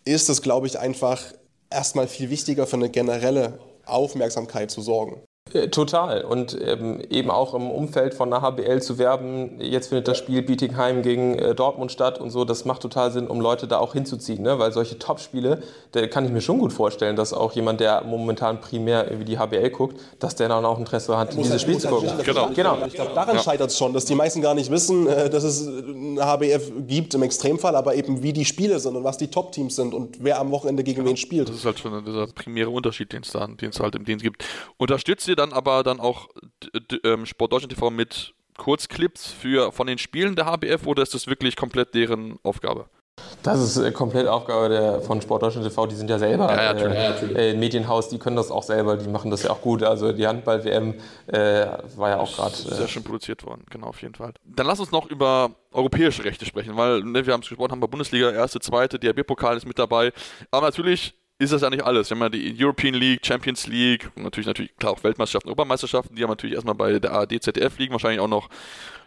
ist es, glaube ich, einfach erstmal viel wichtiger für eine generelle Aufmerksamkeit zu sorgen. Äh, total. Und ähm, eben auch im Umfeld von der HBL zu werben. Jetzt findet das Spiel Bietigheim gegen äh, Dortmund statt und so. Das macht total Sinn, um Leute da auch hinzuziehen. Ne? Weil solche Top-Spiele, da kann ich mir schon gut vorstellen, dass auch jemand, der momentan primär wie die HBL guckt, dass der dann auch Interesse hat, dieses Spiel zu gucken. Genau. genau. Ich glaube, daran ja. scheitert es schon, dass die meisten gar nicht wissen, äh, dass es eine HBF gibt im Extremfall, aber eben wie die Spiele sind und was die Top-Teams sind und wer am Wochenende gegen ja. wen spielt. Das ist halt schon dieser primäre Unterschied, den es da halt im Dienst gibt. Unterstützt ihr dann aber dann auch ähm, Sport Deutschland TV mit Kurzclips für, von den Spielen der HBF oder ist das wirklich komplett deren Aufgabe? Das ist äh, komplett Aufgabe der, von Sport Deutschland TV. Die sind ja selber ja, ja, äh, natürlich. Äh, Medienhaus, die können das auch selber, die machen das ja auch gut. Also die Handball-WM äh, war ja auch gerade. Sehr schön produziert worden, genau, auf jeden Fall. Dann lass uns noch über europäische Rechte sprechen, weil ne, wir haben es gesprochen, haben bei Bundesliga, erste, zweite, DRB-Pokal ist mit dabei. Aber natürlich ist das ja nicht alles. Wir haben ja die European League, Champions League, natürlich natürlich klar auch Weltmeisterschaften, Obermeisterschaften, die haben natürlich erstmal bei der ARD, ZDF liegen, wahrscheinlich auch noch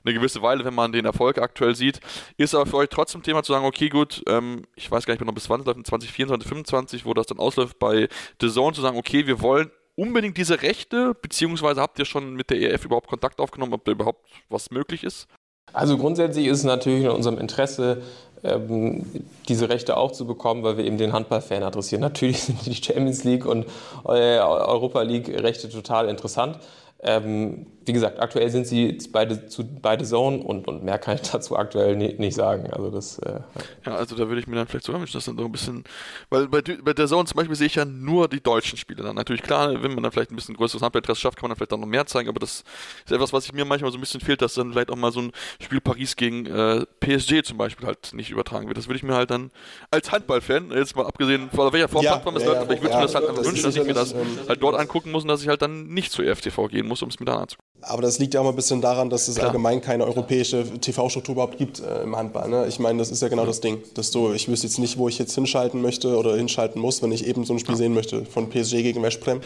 eine gewisse Weile, wenn man den Erfolg aktuell sieht. Ist aber für euch trotzdem Thema zu sagen, okay, gut, ähm, ich weiß gar nicht, ob noch bis 2024, 2024, wo das dann ausläuft, bei The Zone zu sagen, okay, wir wollen unbedingt diese Rechte, beziehungsweise habt ihr schon mit der ERF überhaupt Kontakt aufgenommen, ob da überhaupt was möglich ist? Also grundsätzlich ist es natürlich in unserem Interesse, ähm, diese Rechte auch zu bekommen, weil wir eben den Handballfan adressieren. Natürlich sind die Champions League und äh, Europa League Rechte total interessant. Ähm, wie gesagt, aktuell sind sie beide zu beide Zone und, und mehr kann ich dazu aktuell nicht, nicht sagen. Also das. Äh, ja, also da würde ich mir dann vielleicht sogar wünschen, dass dann so ein bisschen, weil bei, bei der Zone zum Beispiel sehe ich ja nur die deutschen Spiele dann. Natürlich klar, wenn man dann vielleicht ein bisschen größeres Handballtress schafft, kann man dann vielleicht auch noch mehr zeigen, aber das ist etwas, was ich mir manchmal so ein bisschen fehlt, dass dann vielleicht auch mal so ein Spiel Paris gegen äh, PSG zum Beispiel halt nicht übertragen wird. Das würde ich mir halt dann als Handballfan, jetzt mal abgesehen von welcher Form ja, man ja, läuft, aber ich würde ja, mir das halt einfach wünschen, dass ich mir das ähm, halt dort angucken muss und dass ich halt dann nicht zu EFTV gehen muss, um es dann anzugucken. Aber das liegt ja auch mal ein bisschen daran, dass es Klar. allgemein keine europäische TV-Struktur überhaupt gibt äh, im Handball. Ne? Ich meine, das ist ja genau das Ding. Dass du, ich wüsste jetzt nicht, wo ich jetzt hinschalten möchte oder hinschalten muss, wenn ich eben so ein Spiel sehen möchte von PSG gegen Veszprem.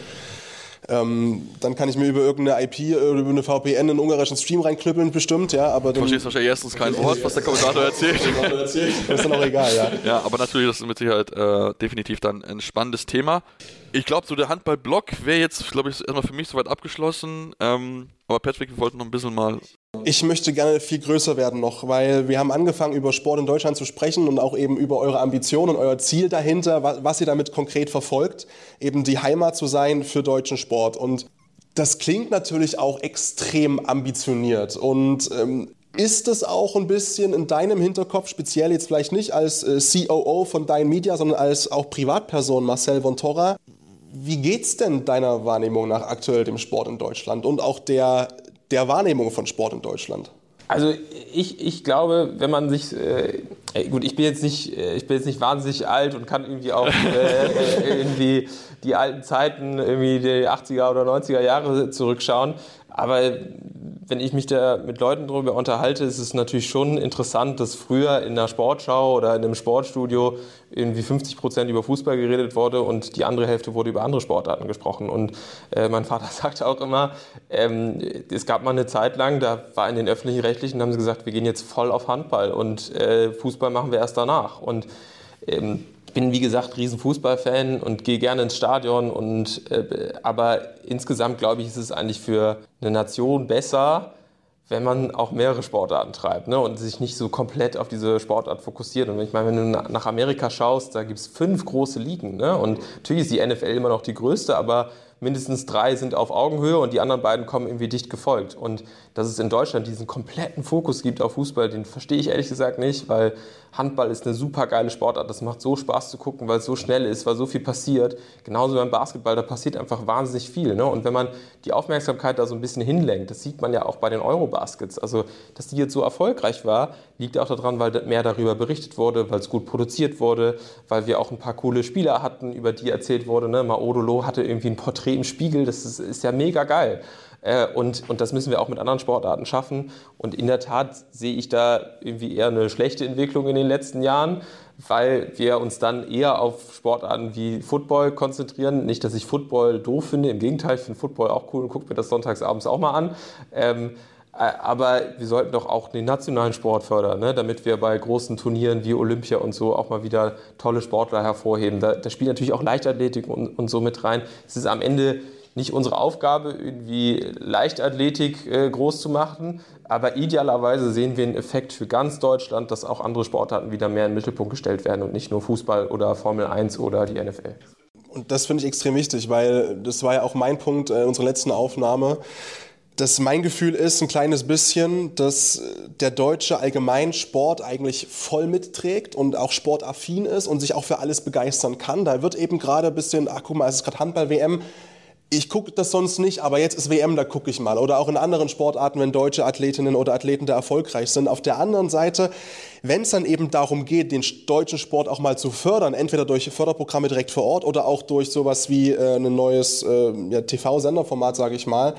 Ähm, dann kann ich mir über irgendeine IP oder über eine VPN einen ungarischen Stream reinklüppeln, bestimmt, ja. Aber du verstehst wahrscheinlich erstens kein Wort, was der Kommentator erzählt. das ist dann auch egal, ja. Ja, aber natürlich, das ist mit Sicherheit äh, definitiv dann ein spannendes Thema. Ich glaube, so der Handball-Block wäre jetzt, glaube ich, erstmal für mich soweit abgeschlossen. Ähm, aber Patrick, wir wollten noch ein bisschen mal. Ich möchte gerne viel größer werden noch, weil wir haben angefangen, über Sport in Deutschland zu sprechen und auch eben über eure Ambitionen und euer Ziel dahinter, was, ihr damit konkret verfolgt, eben die Heimat zu sein für deutschen Sport. Und das klingt natürlich auch extrem ambitioniert. Und ähm, ist es auch ein bisschen in deinem Hinterkopf, speziell jetzt vielleicht nicht als äh, COO von Dein Media, sondern als auch Privatperson Marcel Vontora, wie geht's denn deiner Wahrnehmung nach aktuell dem Sport in Deutschland und auch der, der Wahrnehmung von Sport in Deutschland? Also ich, ich glaube, wenn man sich, äh, gut, ich bin jetzt nicht, äh, ich bin jetzt nicht wahnsinnig alt und kann irgendwie auch äh, äh irgendwie die alten Zeiten, irgendwie die 80er oder 90er Jahre zurückschauen. Aber wenn ich mich da mit Leuten darüber unterhalte, ist es natürlich schon interessant, dass früher in einer Sportschau oder in einem Sportstudio irgendwie 50 Prozent über Fußball geredet wurde und die andere Hälfte wurde über andere Sportarten gesprochen. Und äh, mein Vater sagte auch immer, ähm, es gab mal eine Zeit lang, da war in den öffentlichen Rechtlichen, haben sie gesagt, wir gehen jetzt voll auf Handball und äh, Fußball machen wir erst danach. Und ähm, ich bin, wie gesagt, riesen Fußballfan und gehe gerne ins Stadion. Und, äh, aber insgesamt, glaube ich, ist es eigentlich für eine Nation besser, wenn man auch mehrere Sportarten treibt ne? und sich nicht so komplett auf diese Sportart fokussiert. Und ich meine, wenn du nach Amerika schaust, da gibt es fünf große Ligen. Ne? Und natürlich ist die NFL immer noch die größte, aber mindestens drei sind auf Augenhöhe und die anderen beiden kommen irgendwie dicht gefolgt. Und dass es in Deutschland diesen kompletten Fokus gibt auf Fußball, den verstehe ich ehrlich gesagt nicht, weil Handball ist eine super geile Sportart. Das macht so Spaß zu gucken, weil es so schnell ist, weil so viel passiert. Genauso beim Basketball, da passiert einfach wahnsinnig viel. Ne? Und wenn man die Aufmerksamkeit da so ein bisschen hinlenkt, das sieht man ja auch bei den Eurobaskets. Also, dass die jetzt so erfolgreich war, liegt auch daran, weil mehr darüber berichtet wurde, weil es gut produziert wurde, weil wir auch ein paar coole Spieler hatten, über die erzählt wurde. Ne? Maodolo hatte irgendwie ein Porträt im Spiegel, das ist, ist ja mega geil. Äh, und, und das müssen wir auch mit anderen Sportarten schaffen. Und in der Tat sehe ich da irgendwie eher eine schlechte Entwicklung in den letzten Jahren, weil wir uns dann eher auf Sportarten wie Football konzentrieren. Nicht, dass ich Football doof finde, im Gegenteil, ich finde Football auch cool und gucke mir das sonntags abends auch mal an. Ähm, äh, aber wir sollten doch auch den nationalen Sport fördern, ne? damit wir bei großen Turnieren wie Olympia und so auch mal wieder tolle Sportler hervorheben. Da, da spielt natürlich auch Leichtathletik und, und so mit rein. Es ist am Ende nicht unsere Aufgabe, irgendwie Leichtathletik äh, groß zu machen, aber idealerweise sehen wir einen Effekt für ganz Deutschland, dass auch andere Sportarten wieder mehr in den Mittelpunkt gestellt werden und nicht nur Fußball oder Formel 1 oder die NFL. Und das finde ich extrem wichtig, weil das war ja auch mein Punkt äh, unserer letzten Aufnahme dass mein Gefühl ist ein kleines bisschen, dass der deutsche Allgemeinsport eigentlich voll mitträgt und auch sportaffin ist und sich auch für alles begeistern kann. Da wird eben gerade ein bisschen, ach guck mal, es ist gerade Handball-WM, ich gucke das sonst nicht, aber jetzt ist WM, da gucke ich mal. Oder auch in anderen Sportarten, wenn deutsche Athletinnen oder Athleten da erfolgreich sind. Auf der anderen Seite, wenn es dann eben darum geht, den deutschen Sport auch mal zu fördern, entweder durch Förderprogramme direkt vor Ort oder auch durch sowas wie äh, ein neues äh, ja, TV-Senderformat, sage ich mal,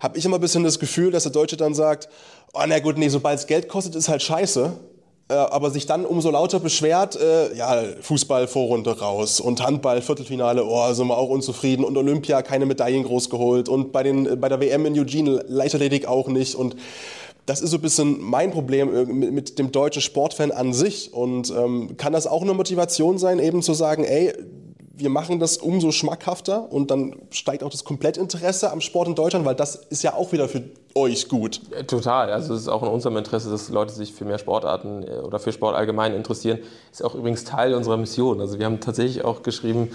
habe ich immer ein bisschen das Gefühl, dass der Deutsche dann sagt, oh na gut, nee, sobald es Geld kostet, ist halt scheiße. Äh, aber sich dann umso lauter beschwert, äh, ja, Fußball Vorrunde raus und Handball Viertelfinale, oh, sind wir auch unzufrieden und Olympia keine Medaillen groß geholt und bei, den, bei der WM in Eugene Leichtathletik auch nicht und das ist so ein bisschen mein Problem äh, mit, dem deutschen Sportfan an sich und ähm, kann das auch eine Motivation sein, eben zu sagen, ey, wir machen das umso schmackhafter und dann steigt auch das Komplettinteresse am Sport in Deutschland, weil das ist ja auch wieder für euch gut. Total. Also es ist auch in unserem Interesse, dass Leute sich für mehr Sportarten äh, oder für Sport allgemein interessieren. Ist auch übrigens Teil unserer Mission. Also wir haben tatsächlich auch geschrieben,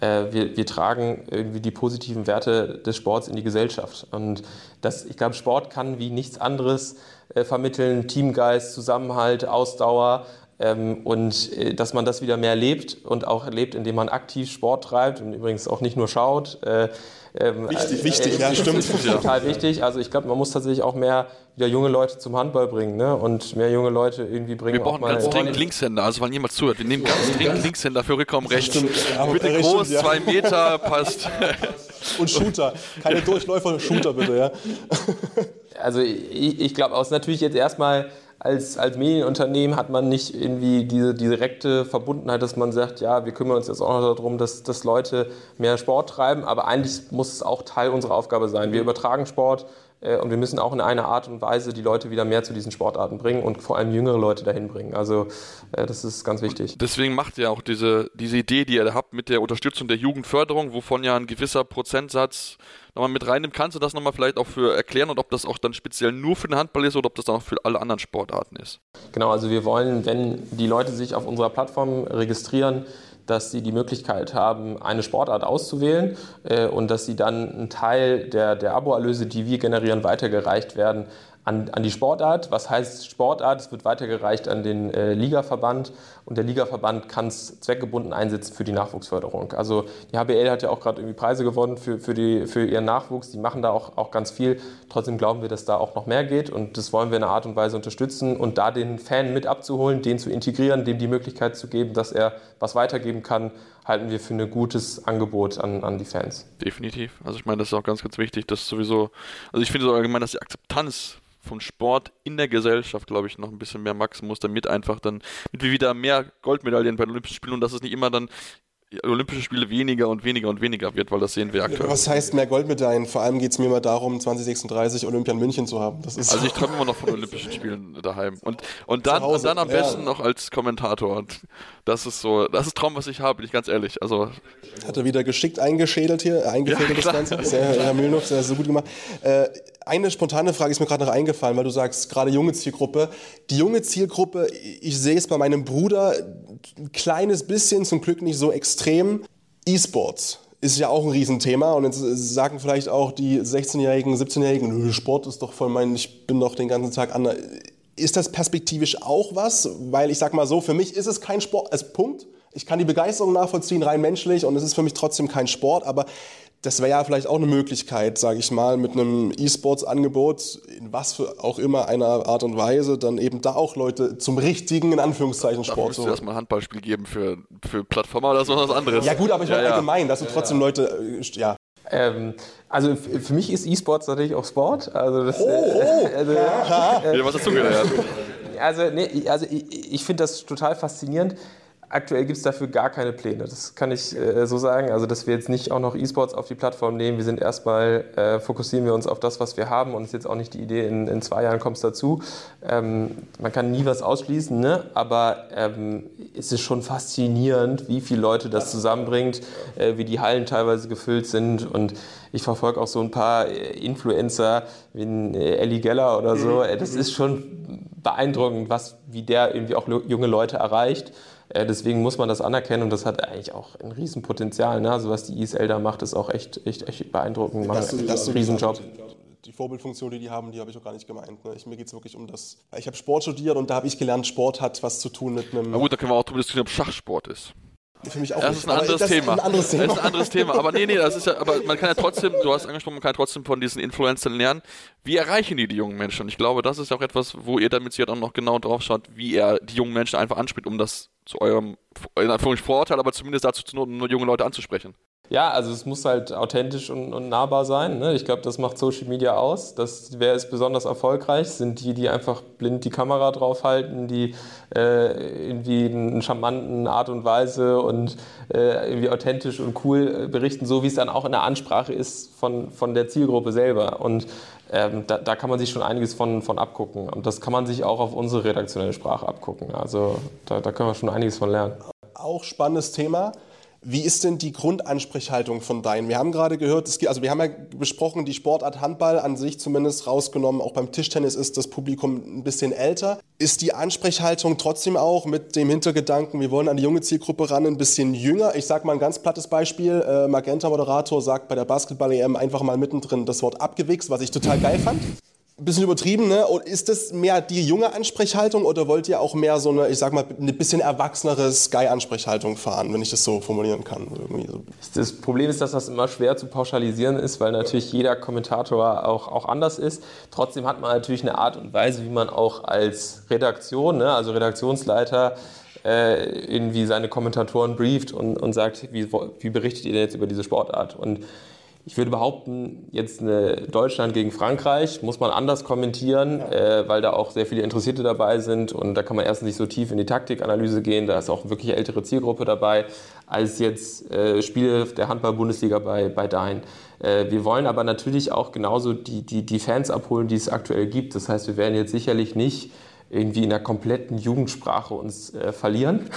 äh, wir, wir, tragen irgendwie die positiven Werte des Sports in die Gesellschaft. Und das, ich glaube, Sport kann wie nichts anderes äh, vermitteln, Teamgeist, Zusammenhalt, Ausdauer, ähm, und äh, dass man das wieder mehr lebt und auch erlebt, indem man aktiv Sport treibt und übrigens auch nicht nur schaut. Äh, ähm, wichtig, äh, wichtig, ja, stimmt. Ist total wichtig. Also ich glaube, man muss tatsächlich auch mehr wieder junge Leute zum Handball bringen ne? und mehr junge Leute irgendwie bringen. Wir brauchen ganz dringend Linkshänder, also wenn jemand zuhört, wir nehmen ganz dringend Linkshänder für Rückraum rechts. Bitte groß, stimmt, ja. zwei Meter, passt. Und Shooter, keine Durchläufer, Shooter bitte, ja. Also ich, ich glaube, aus natürlich jetzt erstmal als, als Medienunternehmen hat man nicht irgendwie diese, direkte Verbundenheit, dass man sagt, ja, wir kümmern uns jetzt auch noch darum, dass, dass Leute mehr Sport treiben, aber eigentlich muss es auch Teil unserer Aufgabe sein. Wir übertragen Sport äh, und wir müssen auch in einer Art und Weise die Leute wieder mehr zu diesen Sportarten bringen und vor allem jüngere Leute dahin bringen. Also äh, das ist ganz wichtig. Deswegen macht ihr auch diese, diese Idee, die ihr habt mit der Unterstützung der Jugendförderung, wovon ja ein gewisser Prozentsatz nochmal mit reinnimmt. Kannst du das nochmal vielleicht auch für erklären und ob das auch dann speziell nur für den Handball ist oder ob das dann auch für alle anderen Sportarten ist? Genau, also wir wollen, wenn die Leute sich auf unserer Plattform registrieren, dass sie die Möglichkeit haben, eine Sportart auszuwählen äh, und dass sie dann einen Teil der, der Aboerlöse, die wir generieren, weitergereicht werden an, an die Sportart. Was heißt Sportart? Es wird weitergereicht an den äh, Ligaverband und der Ligaverband kann es zweckgebunden einsetzen für die Nachwuchsförderung. Also die HBL hat ja auch gerade irgendwie Preise gewonnen für, für, die, für ihren Nachwuchs. Die machen da auch, auch ganz viel. Trotzdem glauben wir, dass da auch noch mehr geht und das wollen wir in einer Art und Weise unterstützen und da den Fan mit abzuholen, den zu integrieren, dem die Möglichkeit zu geben, dass er was weitergeben kann, halten wir für ein gutes Angebot an, an die Fans. Definitiv. Also ich meine, das ist auch ganz, ganz wichtig, dass sowieso, also ich finde so allgemein, dass die Akzeptanz vom Sport in der Gesellschaft, glaube ich, noch ein bisschen mehr wachsen muss, damit einfach dann, mit wir wieder mehr Goldmedaillen bei den Olympischen Spielen und dass es nicht immer dann Olympische Spiele weniger und weniger und weniger wird, weil das sehen wir aktuell. Was heißt mehr Goldmedaillen? Vor allem geht es mir immer darum, 2036 Olympia in München zu haben. also ich träume immer noch von Olympischen Spielen daheim. Und, und, dann, und dann am besten ja. noch als Kommentator. Und das ist so, das ist Traum, was ich habe, bin ich ganz ehrlich. Also Hat er wieder geschickt eingeschädelt hier, äh, eingefädelt ja, das Ganze. Sehr, Herr Mühlenhoff, sehr, sehr gut gemacht. Äh, eine spontane Frage ist mir gerade noch eingefallen, weil du sagst, gerade junge Zielgruppe. Die junge Zielgruppe, ich sehe es bei meinem Bruder ein kleines bisschen, zum Glück nicht so extrem. E-Sports ist ja auch ein Riesenthema und jetzt sagen vielleicht auch die 16-Jährigen, 17-Jährigen, Sport ist doch voll mein, ich bin doch den ganzen Tag an. Ist das perspektivisch auch was? Weil ich sag mal so, für mich ist es kein Sport, als Punkt. Ich kann die Begeisterung nachvollziehen, rein menschlich und es ist für mich trotzdem kein Sport, aber das wäre ja vielleicht auch eine Möglichkeit, sage ich mal, mit einem E-Sports-Angebot, in was für auch immer einer Art und Weise, dann eben da auch Leute zum richtigen, in Anführungszeichen, Sport zu. Dafür erstmal ein Handballspiel geben für, für Plattformer oder so was anderes. Ja gut, aber ich meine ja, allgemein, dass du trotzdem Leute, äh, ja. Ähm, also für mich ist E-Sports natürlich auch Sport. Also das, oh, oh. also, ja. Äh, was dazu gelernt. Also, nee, also ich, ich finde das total faszinierend. Aktuell gibt es dafür gar keine Pläne, das kann ich äh, so sagen. Also, dass wir jetzt nicht auch noch E-Sports auf die Plattform nehmen. Wir sind erstmal, äh, fokussieren wir uns auf das, was wir haben und es ist jetzt auch nicht die Idee, in, in zwei Jahren kommt es dazu. Ähm, man kann nie was ausschließen, ne? aber ähm, es ist schon faszinierend, wie viele Leute das zusammenbringt, äh, wie die Hallen teilweise gefüllt sind und ich verfolge auch so ein paar äh, Influencer wie äh, Ellie Geller oder so. Mhm. Das ist schon beeindruckend, was, wie der irgendwie auch junge Leute erreicht. Äh, deswegen muss man das anerkennen und das hat eigentlich auch ein Riesenpotenzial. Ne? Also was die ISL da macht, ist auch echt, echt, echt beeindruckend. Das, das, das ein Riesenjob. Die Vorbildfunktion, die die haben, die habe ich auch gar nicht gemeint. Ne? Ich, mir geht es wirklich um das. Ich habe Sport studiert und da habe ich gelernt, Sport hat was zu tun mit einem. Na gut, da können wir auch darüber diskutieren, ob Schachsport ist. Für mich auch das ist ein anderes das Thema. Ist ein anderes Thema. Das ist ein anderes Thema. Aber nee, nee, das ist ja, aber man kann ja trotzdem, du hast angesprochen, man kann ja trotzdem von diesen Influencern lernen, wie erreichen die die jungen Menschen? Und ich glaube, das ist auch etwas, wo ihr damit sicher auch noch genau drauf schaut, wie er die jungen Menschen einfach anspricht, um das zu eurem, in Anführungszeichen Vorurteil, aber zumindest dazu zu nur junge Leute anzusprechen. Ja, also es muss halt authentisch und, und nahbar sein. Ne? Ich glaube, das macht Social Media aus. Das, wer ist besonders erfolgreich? Sind die, die einfach blind die Kamera draufhalten, die äh, irgendwie in charmanten Art und Weise und äh, irgendwie authentisch und cool äh, berichten, so wie es dann auch in der Ansprache ist von, von der Zielgruppe selber. Und ähm, da, da, kann man sich schon einiges von, von abgucken. Und das kann man sich auch auf unsere redaktionelle Sprache abgucken. Also da, da können wir schon einiges von lernen. Auch spannendes Thema Wie ist denn die Grundansprechhaltung von deinen? Wir haben gerade gehört, es, also wir haben ja besprochen, die Sportart Handball an sich zumindest rausgenommen, auch beim Tischtennis ist das Publikum ein bisschen älter. Ist die Ansprechhaltung trotzdem auch mit dem Hintergedanken, wir wollen an die junge Zielgruppe ran, ein bisschen jünger? Ich sage mal ein ganz plattes Beispiel. Äh, Magenta-Moderator sagt bei der Basketball-EM einfach mal mittendrin das Wort abgewichst, was ich total geil fand ein bisschen übertrieben, ne? Ist das mehr die junge Ansprechhaltung oder wollt ihr auch mehr so eine, ich sag mal, eine bisschen erwachsenere Sky-Ansprechhaltung fahren, wenn ich das so formulieren kann? So. Das Problem ist, dass das immer schwer zu pauschalisieren ist, weil natürlich jeder Kommentator auch, auch anders ist. Trotzdem hat man natürlich eine Art und Weise, wie man auch als Redaktion, ne, also Redaktionsleiter, äh, irgendwie seine Kommentatoren brieft und, und sagt, wie, wie berichtet ihr denn jetzt über diese Sportart? Und ich würde behaupten, jetzt eine Deutschland gegen Frankreich muss man anders kommentieren, ja. äh, weil da auch sehr viele Interessierte dabei sind und da kann man erstens nicht so tief in die Taktikanalyse gehen, da ist auch wirklich ältere Zielgruppe dabei, als jetzt äh, Spiele der Handball-Bundesliga bei, bei Dein. Äh, wir wollen aber natürlich auch genauso die, die, die Fans abholen, die es aktuell gibt. Das heißt, wir werden jetzt sicherlich nicht irgendwie in der kompletten Jugendsprache uns äh, verlieren.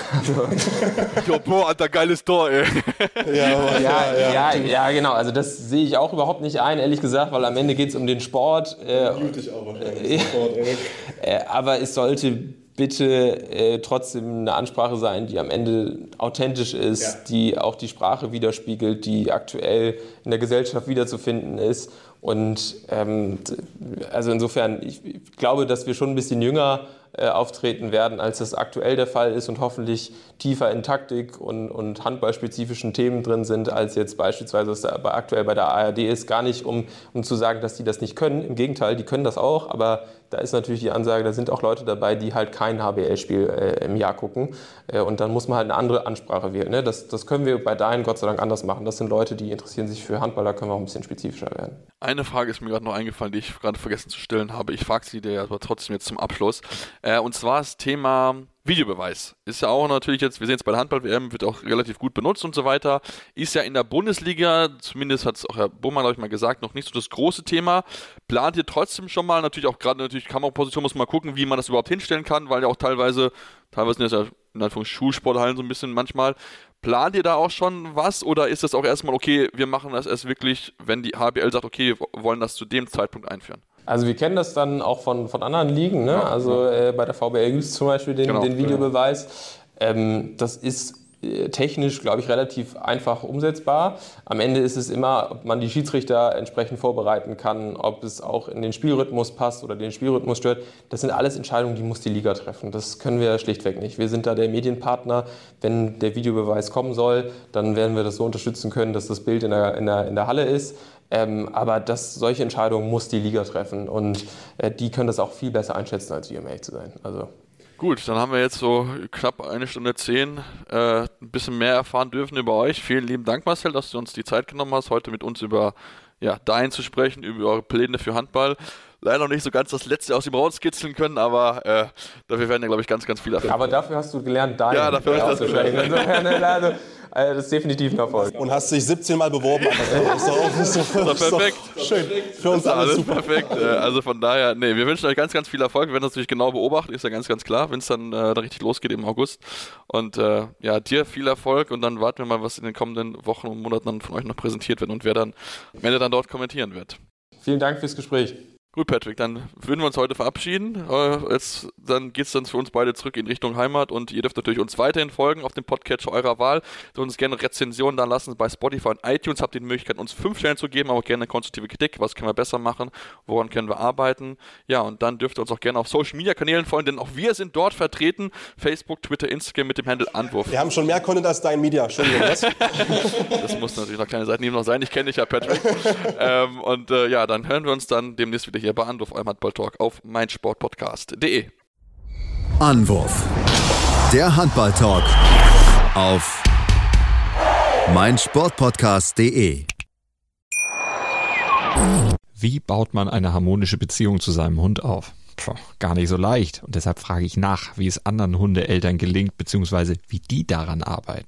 jo, boah, Alter, geiles Tor, ey. ja, ja, ja, ja, genau. Also das sehe ich auch überhaupt nicht ein, ehrlich gesagt, weil am Ende geht es um den Sport. Äh, ich auch äh, Sport, äh, aber es sollte bitte äh, trotzdem eine Ansprache sein, die am Ende authentisch ist, ja. die auch die Sprache widerspiegelt, die aktuell in der Gesellschaft wiederzufinden ist und ähm, also insofern, ich glaube, dass wir schon ein bisschen jünger äh, auftreten werden, als das aktuell der Fall ist und hoffentlich tiefer in Taktik und, und handballspezifischen Themen drin sind, als jetzt beispielsweise was aktuell bei der ARD ist. Gar nicht, um, um zu sagen, dass die das nicht können. Im Gegenteil, die können das auch, aber da ist natürlich die Ansage, da sind auch Leute dabei, die halt kein HBL-Spiel äh, im Jahr gucken. Äh, und dann muss man halt eine andere Ansprache wählen. Ne? Das, das können wir bei Dein Gott sei Dank anders machen. Das sind Leute, die interessieren sich für Handball, da können wir auch ein bisschen spezifischer werden. Eine Frage ist mir gerade noch eingefallen, die ich gerade vergessen zu stellen habe. Ich frage sie dir aber trotzdem jetzt zum Abschluss. Äh, und zwar das Thema Videobeweis. Ist ja auch natürlich jetzt, wir sehen es bei der Handball-WM, wird auch relativ gut benutzt und so weiter. Ist ja in der Bundesliga, zumindest hat es auch Herr Bummmann, glaube ich, mal gesagt, noch nicht so das große Thema. Plant ihr trotzdem schon mal, natürlich auch gerade natürlich Kameraposition muss man mal gucken, wie man das überhaupt hinstellen kann, weil ja auch teilweise, teilweise sind das ja in Anführungszeichen Schulsporthallen so ein bisschen manchmal. Plant ihr da auch schon was oder ist das auch erstmal okay, wir machen das erst wirklich, wenn die HBL sagt, okay, wir wollen das zu dem Zeitpunkt einführen? Also wir kennen das dann auch von, von anderen Ligen. Ne? Also äh, bei der VBL gibt es zum Beispiel den, genau. den Videobeweis. Ähm, das ist äh, technisch, glaube ich, relativ einfach umsetzbar. Am Ende ist es immer, ob man die Schiedsrichter entsprechend vorbereiten kann, ob es auch in den Spielrhythmus passt oder den Spielrhythmus stört. Das sind alles Entscheidungen, die muss die Liga treffen. Das können wir schlichtweg nicht. Wir sind da der Medienpartner. Wenn der Videobeweis kommen soll, dann werden wir das so unterstützen können, dass das Bild in der, in der, in der Halle ist. Ähm, aber das, solche Entscheidungen muss die Liga treffen und äh, die können das auch viel besser einschätzen als wir, um ehrlich zu sein. Also. Gut, dann haben wir jetzt so knapp eine Stunde zehn äh, ein bisschen mehr erfahren dürfen über euch. Vielen lieben Dank, Marcel, dass du uns die Zeit genommen hast, heute mit uns über ja, dein zu sprechen, über eure Pläne für Handball leider noch nicht so ganz das Letzte aus ihm rauskitzeln können, aber äh, dafür werden ja, glaube ich, ganz, ganz viele Erfolge. Aber dafür hast du gelernt, dein Ja, dafür habe ich das gelernt. Also, also, das ist definitiv ein Erfolg. Und hast dich 17 Mal beworben. Das ist doch, ist doch, ist perfekt. schön. Für uns alles, super. perfekt. Äh, also von daher, nee, wir wünschen euch ganz, ganz viel Erfolg. Wir werden das natürlich genau beobachten, ist ja ganz, ganz klar, wenn es dann äh, da richtig losgeht im August. Und äh, ja, dir viel Erfolg und dann warten wir mal, was in den kommenden Wochen und Monaten dann von euch noch präsentiert wird und wer dann am Ende dann dort kommentieren wird. Vielen Dank fürs Gespräch. Gut, Patrick, dann würden wir uns heute verabschieden. Äh, jetzt, dann geht es dann für uns beide zurück in Richtung Heimat und ihr dürft natürlich uns weiterhin folgen auf dem Podcatcher eurer Wahl. Ihr uns gerne Rezensionen da lassen bei Spotify und iTunes. Habt ihr die Möglichkeit, uns fünf Stellen zu geben, aber auch gerne konstruktive Kritik. Was können wir besser machen? Woran können wir arbeiten? Ja, und dann dürft ihr uns auch gerne auf Social Media Kanälen folgen, denn auch wir sind dort vertreten. Facebook, Twitter, Instagram mit dem Handle Anwurf. Wir haben schon mehr Content als dein Media. Entschuldigung, was? das muss natürlich noch kleine Seiten noch sein. Ich kenne dich ja, Patrick. ähm, und äh, ja, dann hören wir uns dann demnächst wieder hier bei Anwurf, eurem Handball-Talk auf meinsportpodcast.de. Anwurf. Der Handball-Talk auf meinsportpodcast.de. Wie baut man eine harmonische Beziehung zu seinem Hund auf? Puh, gar nicht so leicht. Und deshalb frage ich nach, wie es anderen Hundeeltern gelingt, beziehungsweise wie die daran arbeiten.